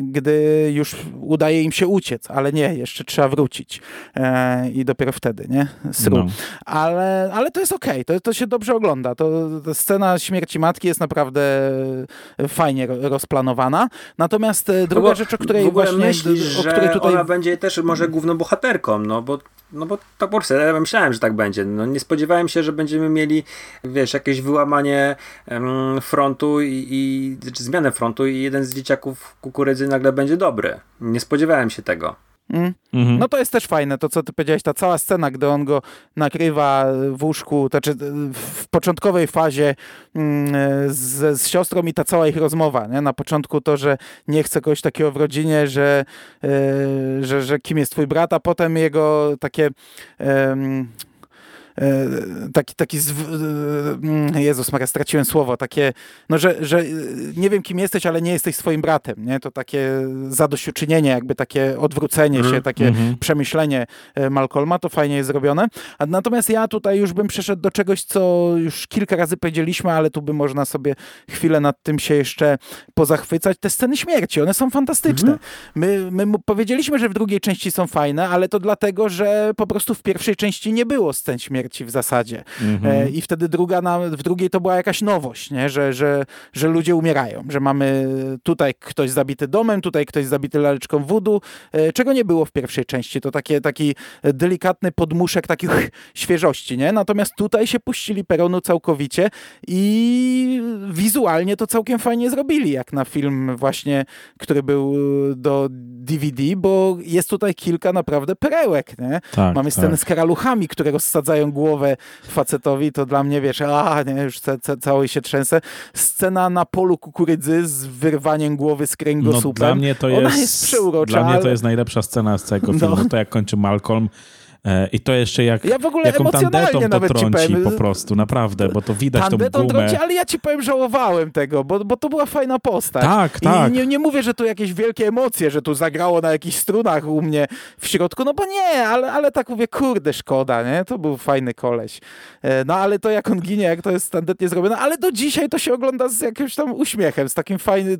gdy już udaje im się uciec, ale nie, jeszcze trzeba wrócić. I dopiero wtedy wtedy, nie? Sru. No. Ale, ale to jest okej, okay. to, to się dobrze ogląda. To, to scena śmierci matki jest naprawdę fajnie rozplanowana. Natomiast e, druga no rzecz, o której właśnie... Myślisz, o której tutaj... ona będzie też może główną bohaterką, no bo no bo tak po prostu ja myślałem, że tak będzie. No nie spodziewałem się, że będziemy mieli, wiesz, jakieś wyłamanie frontu i, i czy znaczy zmianę frontu i jeden z dzieciaków kukurydzy nagle będzie dobry. Nie spodziewałem się tego. Mm. Mhm. No to jest też fajne, to co ty powiedziałeś, ta cała scena, gdy on go nakrywa w łóżku, to znaczy w początkowej fazie mm, z, z, siostrą i ta cała ich rozmowa, nie? Na początku to, że nie chce kogoś takiego w rodzinie, że, yy, że, że kim jest twój brat, a potem jego takie... E, taki, taki zw... E, Jezus Maria, straciłem słowo, takie, no że, że nie wiem kim jesteś, ale nie jesteś swoim bratem, nie? To takie zadośćuczynienie, jakby takie odwrócenie mm. się, takie mm -hmm. przemyślenie Malcolma, to fajnie jest zrobione. A natomiast ja tutaj już bym przeszedł do czegoś, co już kilka razy powiedzieliśmy, ale tu by można sobie chwilę nad tym się jeszcze pozachwycać. Te sceny śmierci, one są fantastyczne. Mm -hmm. My, my powiedzieliśmy, że w drugiej części są fajne, ale to dlatego, że po prostu w pierwszej części nie było scen śmierci w zasadzie. E, I wtedy druga na, w drugiej to była jakaś nowość, nie? Że, że, że ludzie umierają, że mamy tutaj ktoś zabity domem, tutaj ktoś zabity laleczką wudu, e, czego nie było w pierwszej części. To takie, taki delikatny podmuszek takich świeżości, nie? Natomiast tutaj się puścili peronu całkowicie i wizualnie to całkiem fajnie zrobili, jak na film właśnie, który był do DVD, bo jest tutaj kilka naprawdę perełek, nie? Tak, Mamy scenę tak. z karaluchami, które rozsadzają głowę facetowi, to dla mnie, wiesz, a, nie, już ca, ca, cały się trzęsę. Scena na polu kukurydzy z wyrwaniem głowy z kręgosłupem. No, dla mnie to jest, jest przeurocza. Dla mnie to jest najlepsza scena z całego no. filmu, no. to jak kończy Malcolm I to jeszcze jak ja w ogóle jaką tandetą to trąci po prostu, naprawdę, bo to widać tandetą tą gumę. Trąci, ale ja ci powiem, żałowałem tego, bo, bo to była fajna postać. Tak, I tak. Nie, nie mówię, że tu jakieś wielkie emocje, że tu zagrało na jakichś strunach u mnie w środku, no bo nie, ale, ale tak mówię, kurde, szkoda, nie? To był fajny koleś. E, no ale to jak on ginie, jak to jest tandetnie zrobione, ale do dzisiaj to się ogląda z jakimś tam uśmiechem, z takim fajnym,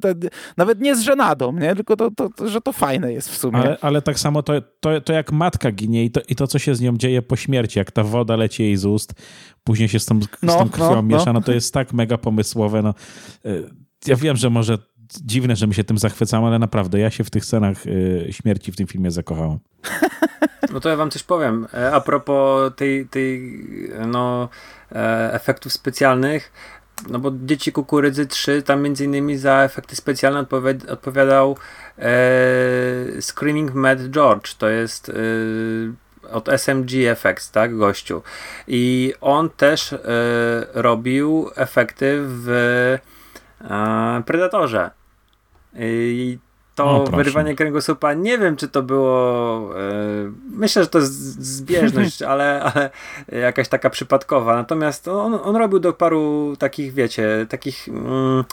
nawet nie z żenadą, nie? Tylko to, to, to, że to fajne jest w sumie. Ale, ale tak samo to, to, to jak matka ginie i to, i to, co się z nią dzieje po śmierci, jak ta woda leci jej z ust, później się z tą, no, z tą krwią no, miesza, no. no to jest tak mega pomysłowe. No. Y, ja wiem, że może dziwne, że my się tym zachwycamy, ale naprawdę ja się w tych scenach y, śmierci w tym filmie zakochałem. No to ja wam coś powiem. E, a propos tej, tej no, e, efektów specjalnych, no bo Dzieci Kukurydzy 3, tam między innymi za efekty specjalne odpowi odpowiadał e, Screaming Mad George. To jest e, od SMG Effects, tak, gościu. I on też y, robił efekty w y, Predatorze. I to o, wyrywanie kręgosłupa, nie wiem, czy to było. Y, myślę, że to jest zbieżność, ale, ale jakaś taka przypadkowa. Natomiast on, on robił do paru takich, wiecie, takich. Mm,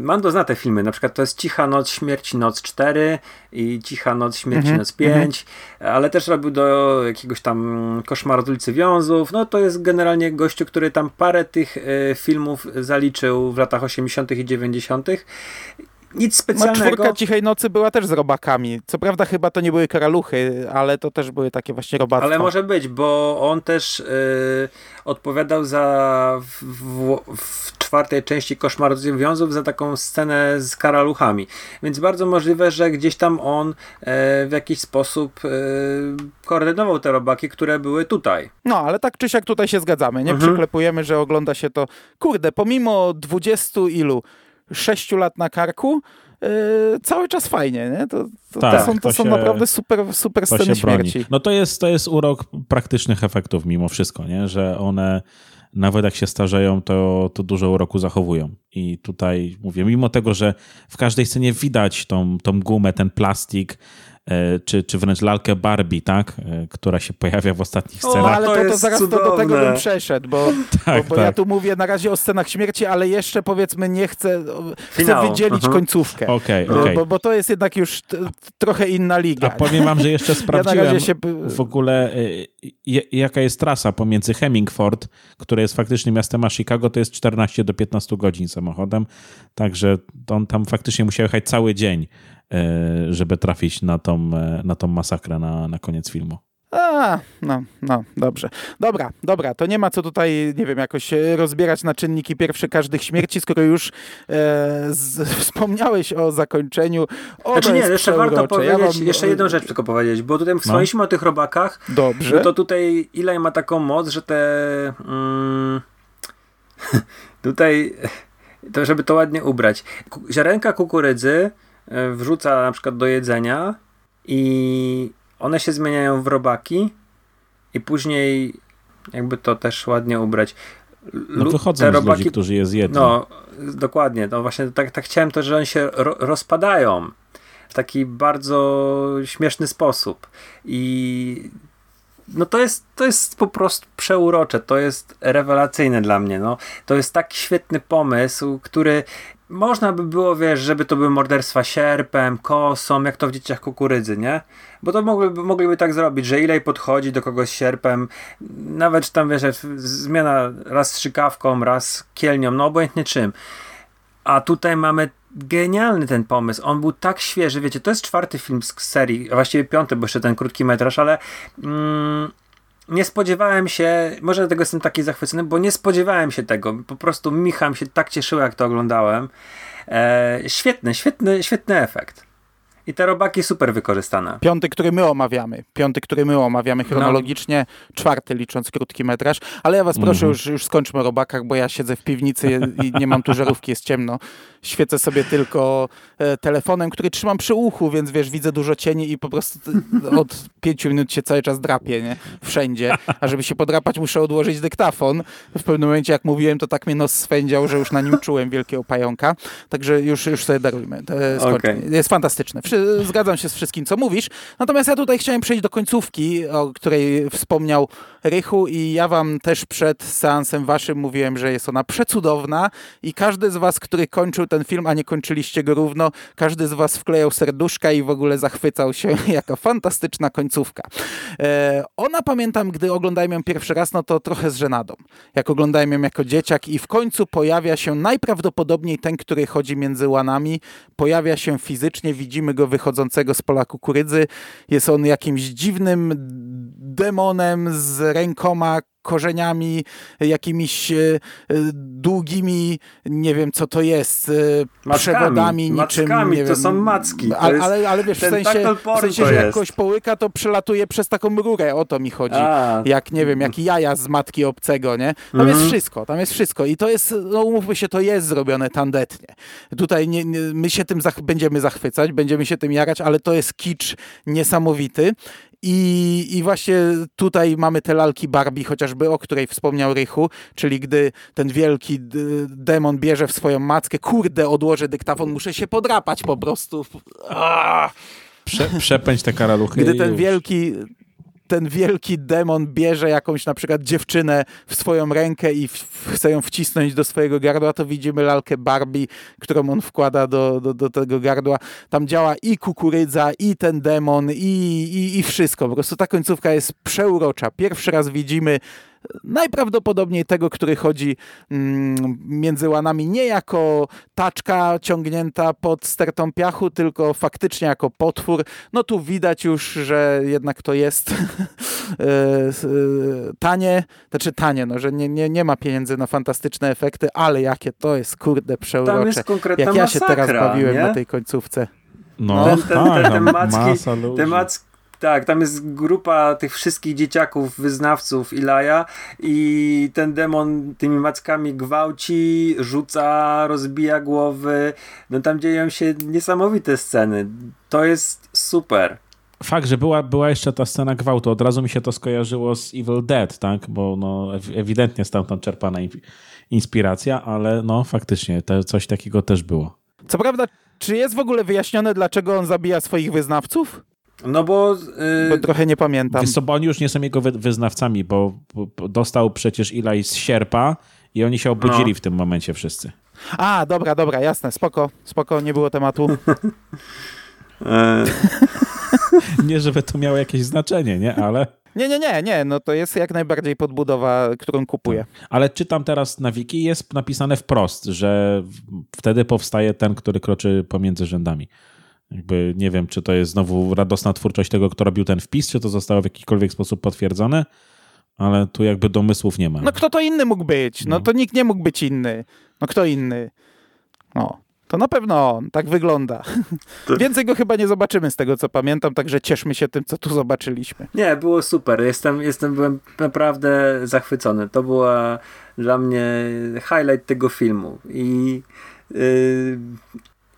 Mando zna te filmy, na przykład to jest Cicha Noc Śmierci Noc 4 i Cicha Noc Śmierci mm -hmm, Noc 5, mm -hmm. ale też robił do jakiegoś tam Koszmaru z ulicy Wiązów. No to jest generalnie gościu, który tam parę tych e, filmów zaliczył w latach 80. i 90 nic specjalnego. No, czwórka Cichej Nocy była też z robakami. Co prawda chyba to nie były karaluchy, ale to też były takie właśnie robactwa. Ale może być, bo on też yy, odpowiadał za w, w, w, czwartej części Koszmaru Wiązów za taką scenę z karaluchami. Więc bardzo możliwe, że gdzieś tam on yy, w jakiś sposób yy, koordynował te robaki, które były tutaj. No, ale tak czy siak tutaj się zgadzamy. Nie mhm. przyklepujemy, że ogląda się to. Kurde, pomimo dwudziestu ilu 6 lat na karku, yy, cały czas fajnie, nie? To, to, tak, to są, to, to są się, naprawdę super, super sceny śmierci. No to jest, to jest urok praktycznych efektów mimo wszystko, nie? Że one nawet jak się starzeją, to, to dużo uroku zachowują. I tutaj mówię, mimo tego, że w każdej scenie widać tą, tą gumę, ten plastik, czy, czy wręcz lalkę Barbie, tak? E, która się pojawia w ostatnich scenach. O, ale to, to, to zaraz to do tego bym przeszedł, bo, tak, bo, bo tak. ja tu mówię na razie o scenach śmierci, ale jeszcze powiedzmy nie chcę, chcę wydzielić uh mhm. końcówkę. Okay, okay. Bo, bo to jest jednak już trochę inna liga. A powiem wam, że jeszcze sprawdziłem ja się... w ogóle e, jaka jest trasa pomiędzy Hemingford, które jest faktycznie miastem, a Chicago to jest 14 do 15 godzin samochodem, także on tam faktycznie musiał jechać cały dzień E, żeby trafić na tą, e, na tą masakrę na, na koniec filmu. A, no, no, dobrze. Dobra, dobra, to nie ma co tutaj, nie wiem, jakoś rozbierać na czynniki pierwsze każdych śmierci, skoro już e, z, wspomniałeś o zakończeniu. O, znaczy nie, jeszcze warto powiedzieć, ja mam... jeszcze jedną rzecz tylko powiedzieć, bo tutaj wspomnieliśmy no. o tych robakach. Dobrze. No to tutaj Ilaj ma taką moc, że te mm, tutaj, to żeby to ładnie ubrać, ziarenka kukurydzy E, wrzuca na przykład do jedzenia i one się zmieniają w robaki i później jakby to też ładnie ubrać. No wychodzą te robaki, ludzi, którzy je zjedzą. No, dokładnie. No właśnie tak, tak chciałem to, że one się ro rozpadają w taki bardzo śmieszny sposób. I no to jest, to jest po prostu przeurocze, to jest rewelacyjne dla mnie, no. To jest tak świetny pomysł, który można by było, wiesz, żeby to były morderstwa sierpem, kosą, jak to w Dzieciach Kukurydzy, nie? Bo to mogliby, mogliby tak zrobić, że Ilej podchodzi do kogoś sierpem, nawet tam, wiesz, zmiana raz strzykawką, raz kielnią, no obojętnie czym. A tutaj mamy genialny ten pomysł. On był tak świeży, wiecie, to jest czwarty film z serii, a właściwie piąty, bo jeszcze ten krótki metraż, ale mm, nie spodziewałem się, może dlatego jestem taki zachwycony, bo nie spodziewałem się tego. Po prostu Michał się tak cieszył, jak to oglądałem. E, świetny, świetny, świetny efekt. I te robaki super wykorzystane. Piąty, który my omawiamy. Piąty, który my omawiamy chronologicznie. No. Czwarty, licząc krótki metraż. Ale ja was proszę, mm -hmm. już, już skończmy o robakach, bo ja siedzę w piwnicy i nie mam tu żarówki, jest ciemno świecę sobie tylko e, telefonem, który trzymam przy uchu, więc wiesz, widzę dużo cieni i po prostu od pięciu minut się cały czas drapie, nie? Wszędzie. A żeby się podrapać, muszę odłożyć dyktafon. W pewnym momencie, jak mówiłem, to tak mnie nos swędział, że już na nim czułem wielkiego pająka. Także już, już sobie darujmy. Okay. Jest fantastyczne. Zgadzam się z wszystkim, co mówisz. Natomiast ja tutaj chciałem przejść do końcówki, o której wspomniał Rychu i ja wam też przed seansem waszym mówiłem, że jest ona przecudowna i każdy z was, który kończył ten film, a nie kończyliście go równo, każdy z was wklejał serduszka i w ogóle zachwycał się, jaka fantastyczna końcówka. E, ona pamiętam, gdy oglądałem ją pierwszy raz, no to trochę z żenadą. Jak oglądałem ją jako dzieciak i w końcu pojawia się najprawdopodobniej ten, który chodzi między łanami, pojawia się fizycznie, widzimy go wychodzącego z pola kukurydzy, jest on jakimś dziwnym demonem z rękoma, korzeniami, jakimiś e, e, długimi, nie wiem co to jest, e, mackami, przewodami, niczym. Mackami, nie to wiem, są macki. To ale, ale, ale wiesz, w sensie, w sensie że jak kogoś połyka, to przelatuje przez taką rurę, o to mi chodzi. A. Jak, nie wiem, jak jaja z matki obcego, nie? Tam mhm. jest wszystko, tam jest wszystko i to jest, no umówmy się, to jest zrobione tandetnie. Tutaj nie, nie, my się tym zach będziemy zachwycać, będziemy się tym jarać, ale to jest kicz niesamowity i, I właśnie tutaj mamy te lalki Barbie, chociażby o której wspomniał Rychu, czyli gdy ten wielki demon bierze w swoją mackę, kurde, odłożę dyktafon, muszę się podrapać po prostu. Prze, przepędź te karaluchy. Gdy ten wielki ten wielki demon bierze jakąś na przykład dziewczynę w swoją rękę i chce ją wcisnąć do swojego gardła, to widzimy lalkę Barbie, którą on wkłada do, do, do tego gardła. Tam działa i kukurydza, i ten demon, i, i, i wszystko. Po prostu ta końcówka jest przeurocza. Pierwszy raz widzimy najprawdopodobniej tego, który chodzi mm, między łanami nie jako taczka ciągnięta pod stertą piachu, tylko faktycznie jako potwór. No tu widać już, że jednak to jest e, e, tanie, znaczy tanie, no, że nie, nie, nie ma pieniędzy na fantastyczne efekty, ale jakie to jest, kurde, przeurocze. Tam jest konkretna Jak ja się teraz bawiłem nie? na tej końcówce. No, ten, ten, ten, ten, ten macki, te macki, tak, tam jest grupa tych wszystkich dzieciaków, wyznawców Ilaja i ten demon tymi mackami gwałci, rzuca, rozbija głowy. No tam dzieją się niesamowite sceny. To jest super. Fakt, że była, była jeszcze ta scena gwałtu, od razu mi się to skojarzyło z Evil Dead, tak? Bo no, ewidentnie stamtąd czerpana inspiracja, ale no faktycznie te, coś takiego też było. Co prawda, czy jest w ogóle wyjaśnione, dlaczego on zabija swoich wyznawców? No bo... Yy... bo trochę nie pamiętam. Wiesz co, bo oni już nie są jego wyznawcami, bo, bo dostał przecież Eli z sierpa i oni się obudzili no. w tym momencie wszyscy. A, dobra, dobra, jasne, spoko, spoko, nie było tematu. E. nie, żeby to miało jakieś znaczenie, nie, ale... Nie, nie, nie, nie, no to jest jak najbardziej podbudowa, którą kupuję. Ale czytam teraz na wiki, jest napisane wprost, że wtedy powstaje ten, który kroczy pomiędzy rzędami. Jakby nie wiem, czy to jest znowu radosna twórczość tego, kto robił ten wpis, czy to zostało w jakikolwiek sposób potwierdzone, ale tu jakby domysłów nie ma. No kto to inny mógł być? No, no. to nikt nie mógł być inny. No kto inny? No. To na pewno on, tak wygląda. To... Więcej go chyba nie zobaczymy z tego, co pamiętam, także cieszmy się tym, co tu zobaczyliśmy. Nie, było super. Jestem, jestem byłem naprawdę zachwycony. To była dla mnie highlight tego filmu. I, yy,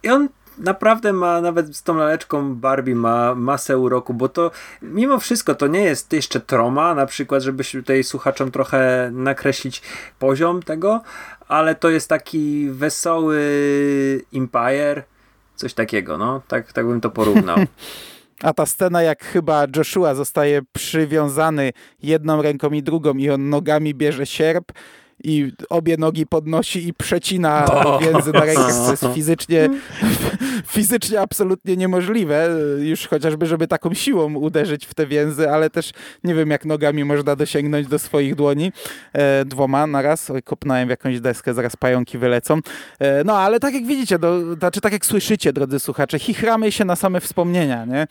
i on naprawdę ma, nawet z tą laleczką Barbie ma masę uroku, bo to mimo wszystko to nie jest jeszcze troma, na przykład, żeby tutaj słuchaczom trochę nakreślić poziom tego, ale to jest taki wesoły Empire, coś takiego, no, tak, tak bym to porównał. A ta scena, jak chyba Joshua zostaje przywiązany jedną ręką i drugą i on nogami bierze sierp i obie nogi podnosi i przecina więzy na rękach, co jest fizycznie, fizycznie absolutnie niemożliwe, już chociażby, żeby taką siłą uderzyć w te więzy, ale też nie wiem, jak nogami można dosięgnąć do swoich dłoni e, dwoma naraz. Oj, kopnąłem w jakąś deskę, zaraz pająki wylecą. E, no, ale tak jak widzicie, do, znaczy tak jak słyszycie, drodzy słuchacze, chichramy się na same wspomnienia, nie? E,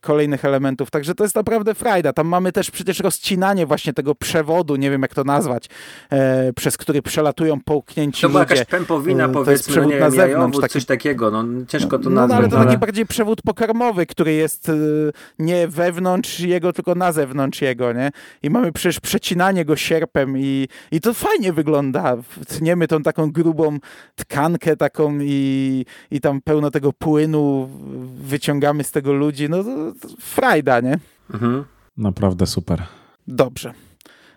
kolejnych elementów, także to jest naprawdę frajda. Tam mamy też przecież rozcinanie właśnie tego przewodu, nie wiem jak to nazwać, e, przez który przelatują połknięci To była ludzie. jakaś pępowina, E, to jest powiedzmy, przewód nie na wiem, zewnątrz, jajowód, taki- coś takiego, no ciężko to no, no nazwać. ale to ale- taki bardziej przewód pokarmowy, który jest y, nie wewnątrz jego, tylko na zewnątrz jego, nie? I mamy przecież przecinanie go sierpem i, i to fajnie wygląda. Tniemy tą taką grubą tkankę taką i, i tam pełno tego płynu wyciągamy z tego ludzi. No to, to frajda, nie? Mhm. Naprawdę super. Dobrze.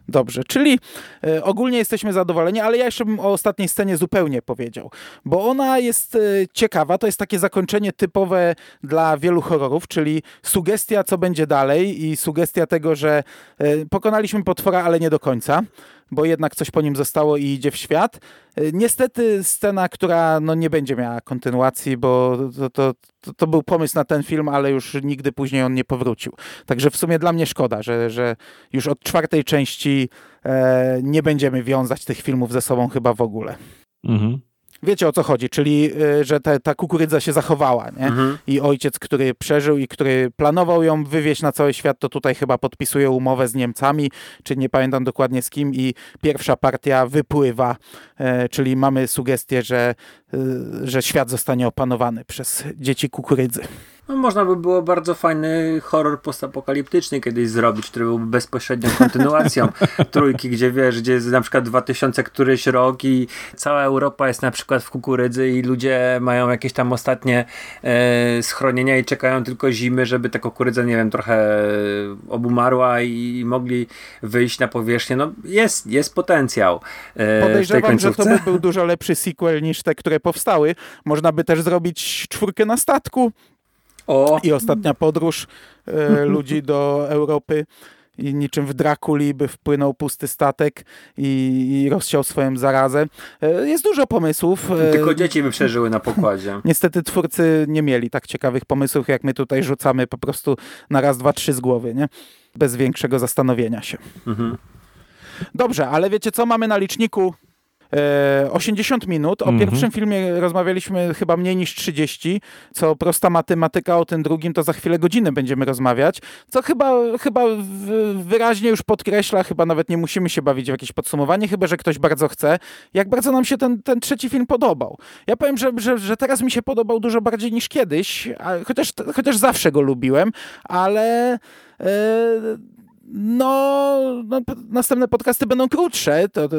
Dobrze, czyli e, ogólnie jesteśmy zadowoleni, ale ja jeszcze bym o ostatniej scenie zupełnie powiedział, bo ona jest e, ciekawa, to jest takie zakończenie typowe dla wielu horrorów, czyli sugestia, co będzie dalej i sugestia tego, że e, pokonaliśmy potwora, ale nie do końca, bo jednak coś po nim zostało i idzie w świat. E, Niestety scena, która no, nie będzie miała kontynuacji, bo to, to, to, to był pomysł na ten film, ale już nigdy później on nie powrócił. Także w sumie dla mnie szkoda, że, że już od czwartej części e, nie będziemy wiązać tych filmów ze sobą chyba w ogóle. Mhm. Wiecie o co chodzi, czyli e, że ta, ta kukurydza się zachowała, nie? Mhm. I ojciec, który przeżył i który planował ją wywieźć na cały świat, to tutaj chyba podpisuje umowę z Niemcami, czy nie pamiętam dokładnie z kim, i pierwsza partia wypływa, e, czyli mamy sugestię, że, e, że świat zostanie opanowany przez dzieci kukurydzy. No, można by było bardzo fajny horror postapokaliptyczny kiedyś zrobić, który byłby bezpośrednią kontynuacją trójki, gdzie wiesz, gdzie jest na przykład 2000 któryś rok i cała Europa jest na przykład w kukurydzy i ludzie mają jakieś tam ostatnie e, schronienia i czekają tylko zimy, żeby ta kukurydza, nie wiem, trochę obumarła i, i mogli wyjść na powierzchnię. No jest, jest potencjał e, Podejrzewam, że to by był dużo lepszy sequel niż te, które powstały. Można by też zrobić czwórkę na statku O, i ostatnia podróż e, ludzi do Europy. I niczym w Drakuli by wpłynął pusty statek i, i rozsiał swoją zarazę. E, jest dużo pomysłów. e, tylko dzieci by przeżyły na pokładzie. Niestety twórcy nie mieli tak ciekawych pomysłów, jak my tutaj rzucamy po prostu na raz, dwa, trzy z głowy, nie? Bez większego zastanowienia się. Mhm. Dobrze, ale wiecie co mamy na liczniku? E, 80 minut. O Mhm. pierwszym filmie rozmawialiśmy chyba mniej niż 30, co prosta matematyka, o tym drugim to za chwilę godziny będziemy rozmawiać, co chyba, chyba wyraźnie już podkreśla, chyba nawet nie musimy się bawić w jakieś podsumowanie, chyba że ktoś bardzo chce, jak bardzo nam się ten, ten trzeci film podobał. Ja powiem, że, że, że teraz mi się podobał dużo bardziej niż kiedyś, a, chociaż, chociaż zawsze go lubiłem, ale... No, no, następne podcasty będą krótsze, to, to,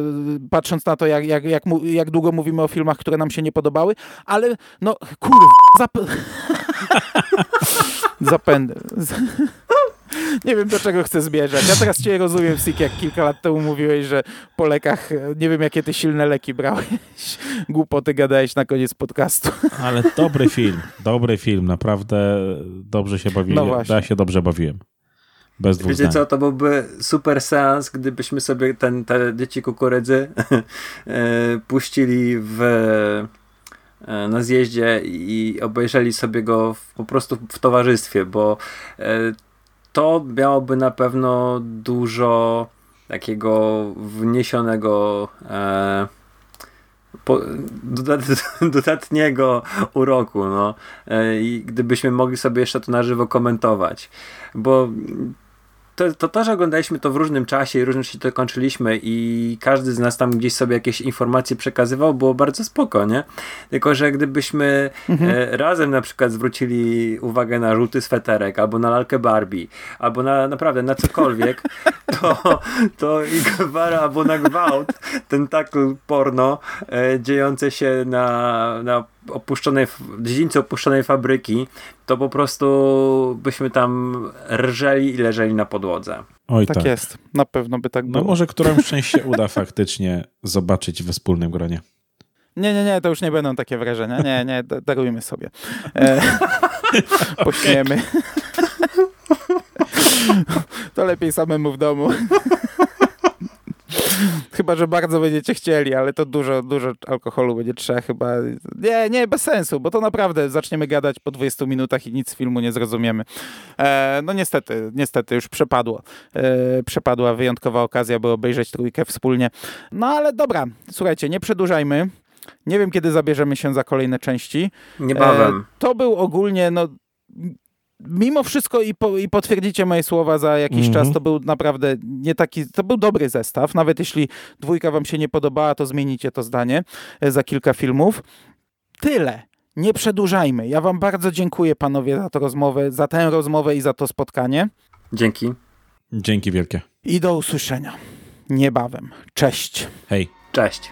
patrząc na to, jak, jak, jak, jak długo mówimy o filmach, które nam się nie podobały, ale no, kurwa, zap... zapędę. Z- Nie wiem, do czego chcę zmierzać. Ja teraz cię rozumiem, Sik, jak kilka lat temu mówiłeś, że po lekach, e, nie wiem, jakie ty silne leki brałeś. Głupoty gadałeś na koniec podcastu. Ale dobry film, dobry film, naprawdę dobrze się bawiłem. No ja się dobrze bawiłem. Bez dwóch Wiecie co, to byłby super seans, gdybyśmy sobie ten, te dzieci kukurydzy e, puścili w, e, na zjeździe i obejrzeli sobie go w, po prostu w towarzystwie, bo e, to miałoby na pewno dużo takiego wniesionego e, po, dodat, dodatniego uroku, no. E, I gdybyśmy mogli sobie jeszcze to na żywo komentować. Bo to, to, to, że oglądaliśmy to w różnym czasie i różnie się to kończyliśmy i każdy z nas tam gdzieś sobie jakieś informacje przekazywał, było bardzo spoko, nie? Tylko, że gdybyśmy e, razem na przykład zwrócili uwagę na żółty sweterek, albo na lalkę Barbie, albo na naprawdę na cokolwiek, to, to i gwara albo na gwałt, ten takl porno e, dziejące się na, na opuszczonej, dziedzińcu opuszczonej fabryki, to po prostu byśmy tam rżeli i leżeli na podłodze. Oj Tak, tak. jest. Na pewno by tak No było. może którąś część się uda faktycznie zobaczyć we wspólnym gronie. Nie, nie, nie, to już nie będą takie wrażenia. Nie, nie, darujmy sobie. E, pośniemy. to lepiej samemu w domu. Chyba, że bardzo będziecie chcieli, ale to dużo, dużo alkoholu będzie trzeba chyba. Nie, nie, bez sensu, bo to naprawdę zaczniemy gadać po 20 minutach i nic z filmu nie zrozumiemy. E, no niestety, niestety już przepadło. E, przepadła wyjątkowa okazja, by obejrzeć trójkę wspólnie. No ale dobra, słuchajcie, nie przedłużajmy. Nie wiem, kiedy zabierzemy się za kolejne części. Niebawem. E, to był ogólnie, no mimo wszystko i, po, i potwierdzicie moje słowa za jakiś czas, mhm. to był naprawdę nie taki, to był dobry zestaw. Nawet jeśli dwójka wam się nie podobała, to zmienicie to zdanie e, za kilka filmów. Tyle. Nie przedłużajmy. Ja wam bardzo dziękuję panowie za tę rozmowę, za tę rozmowę i za to spotkanie. Dzięki. Dzięki wielkie. I do usłyszenia. Niebawem. Cześć. Hej. Cześć.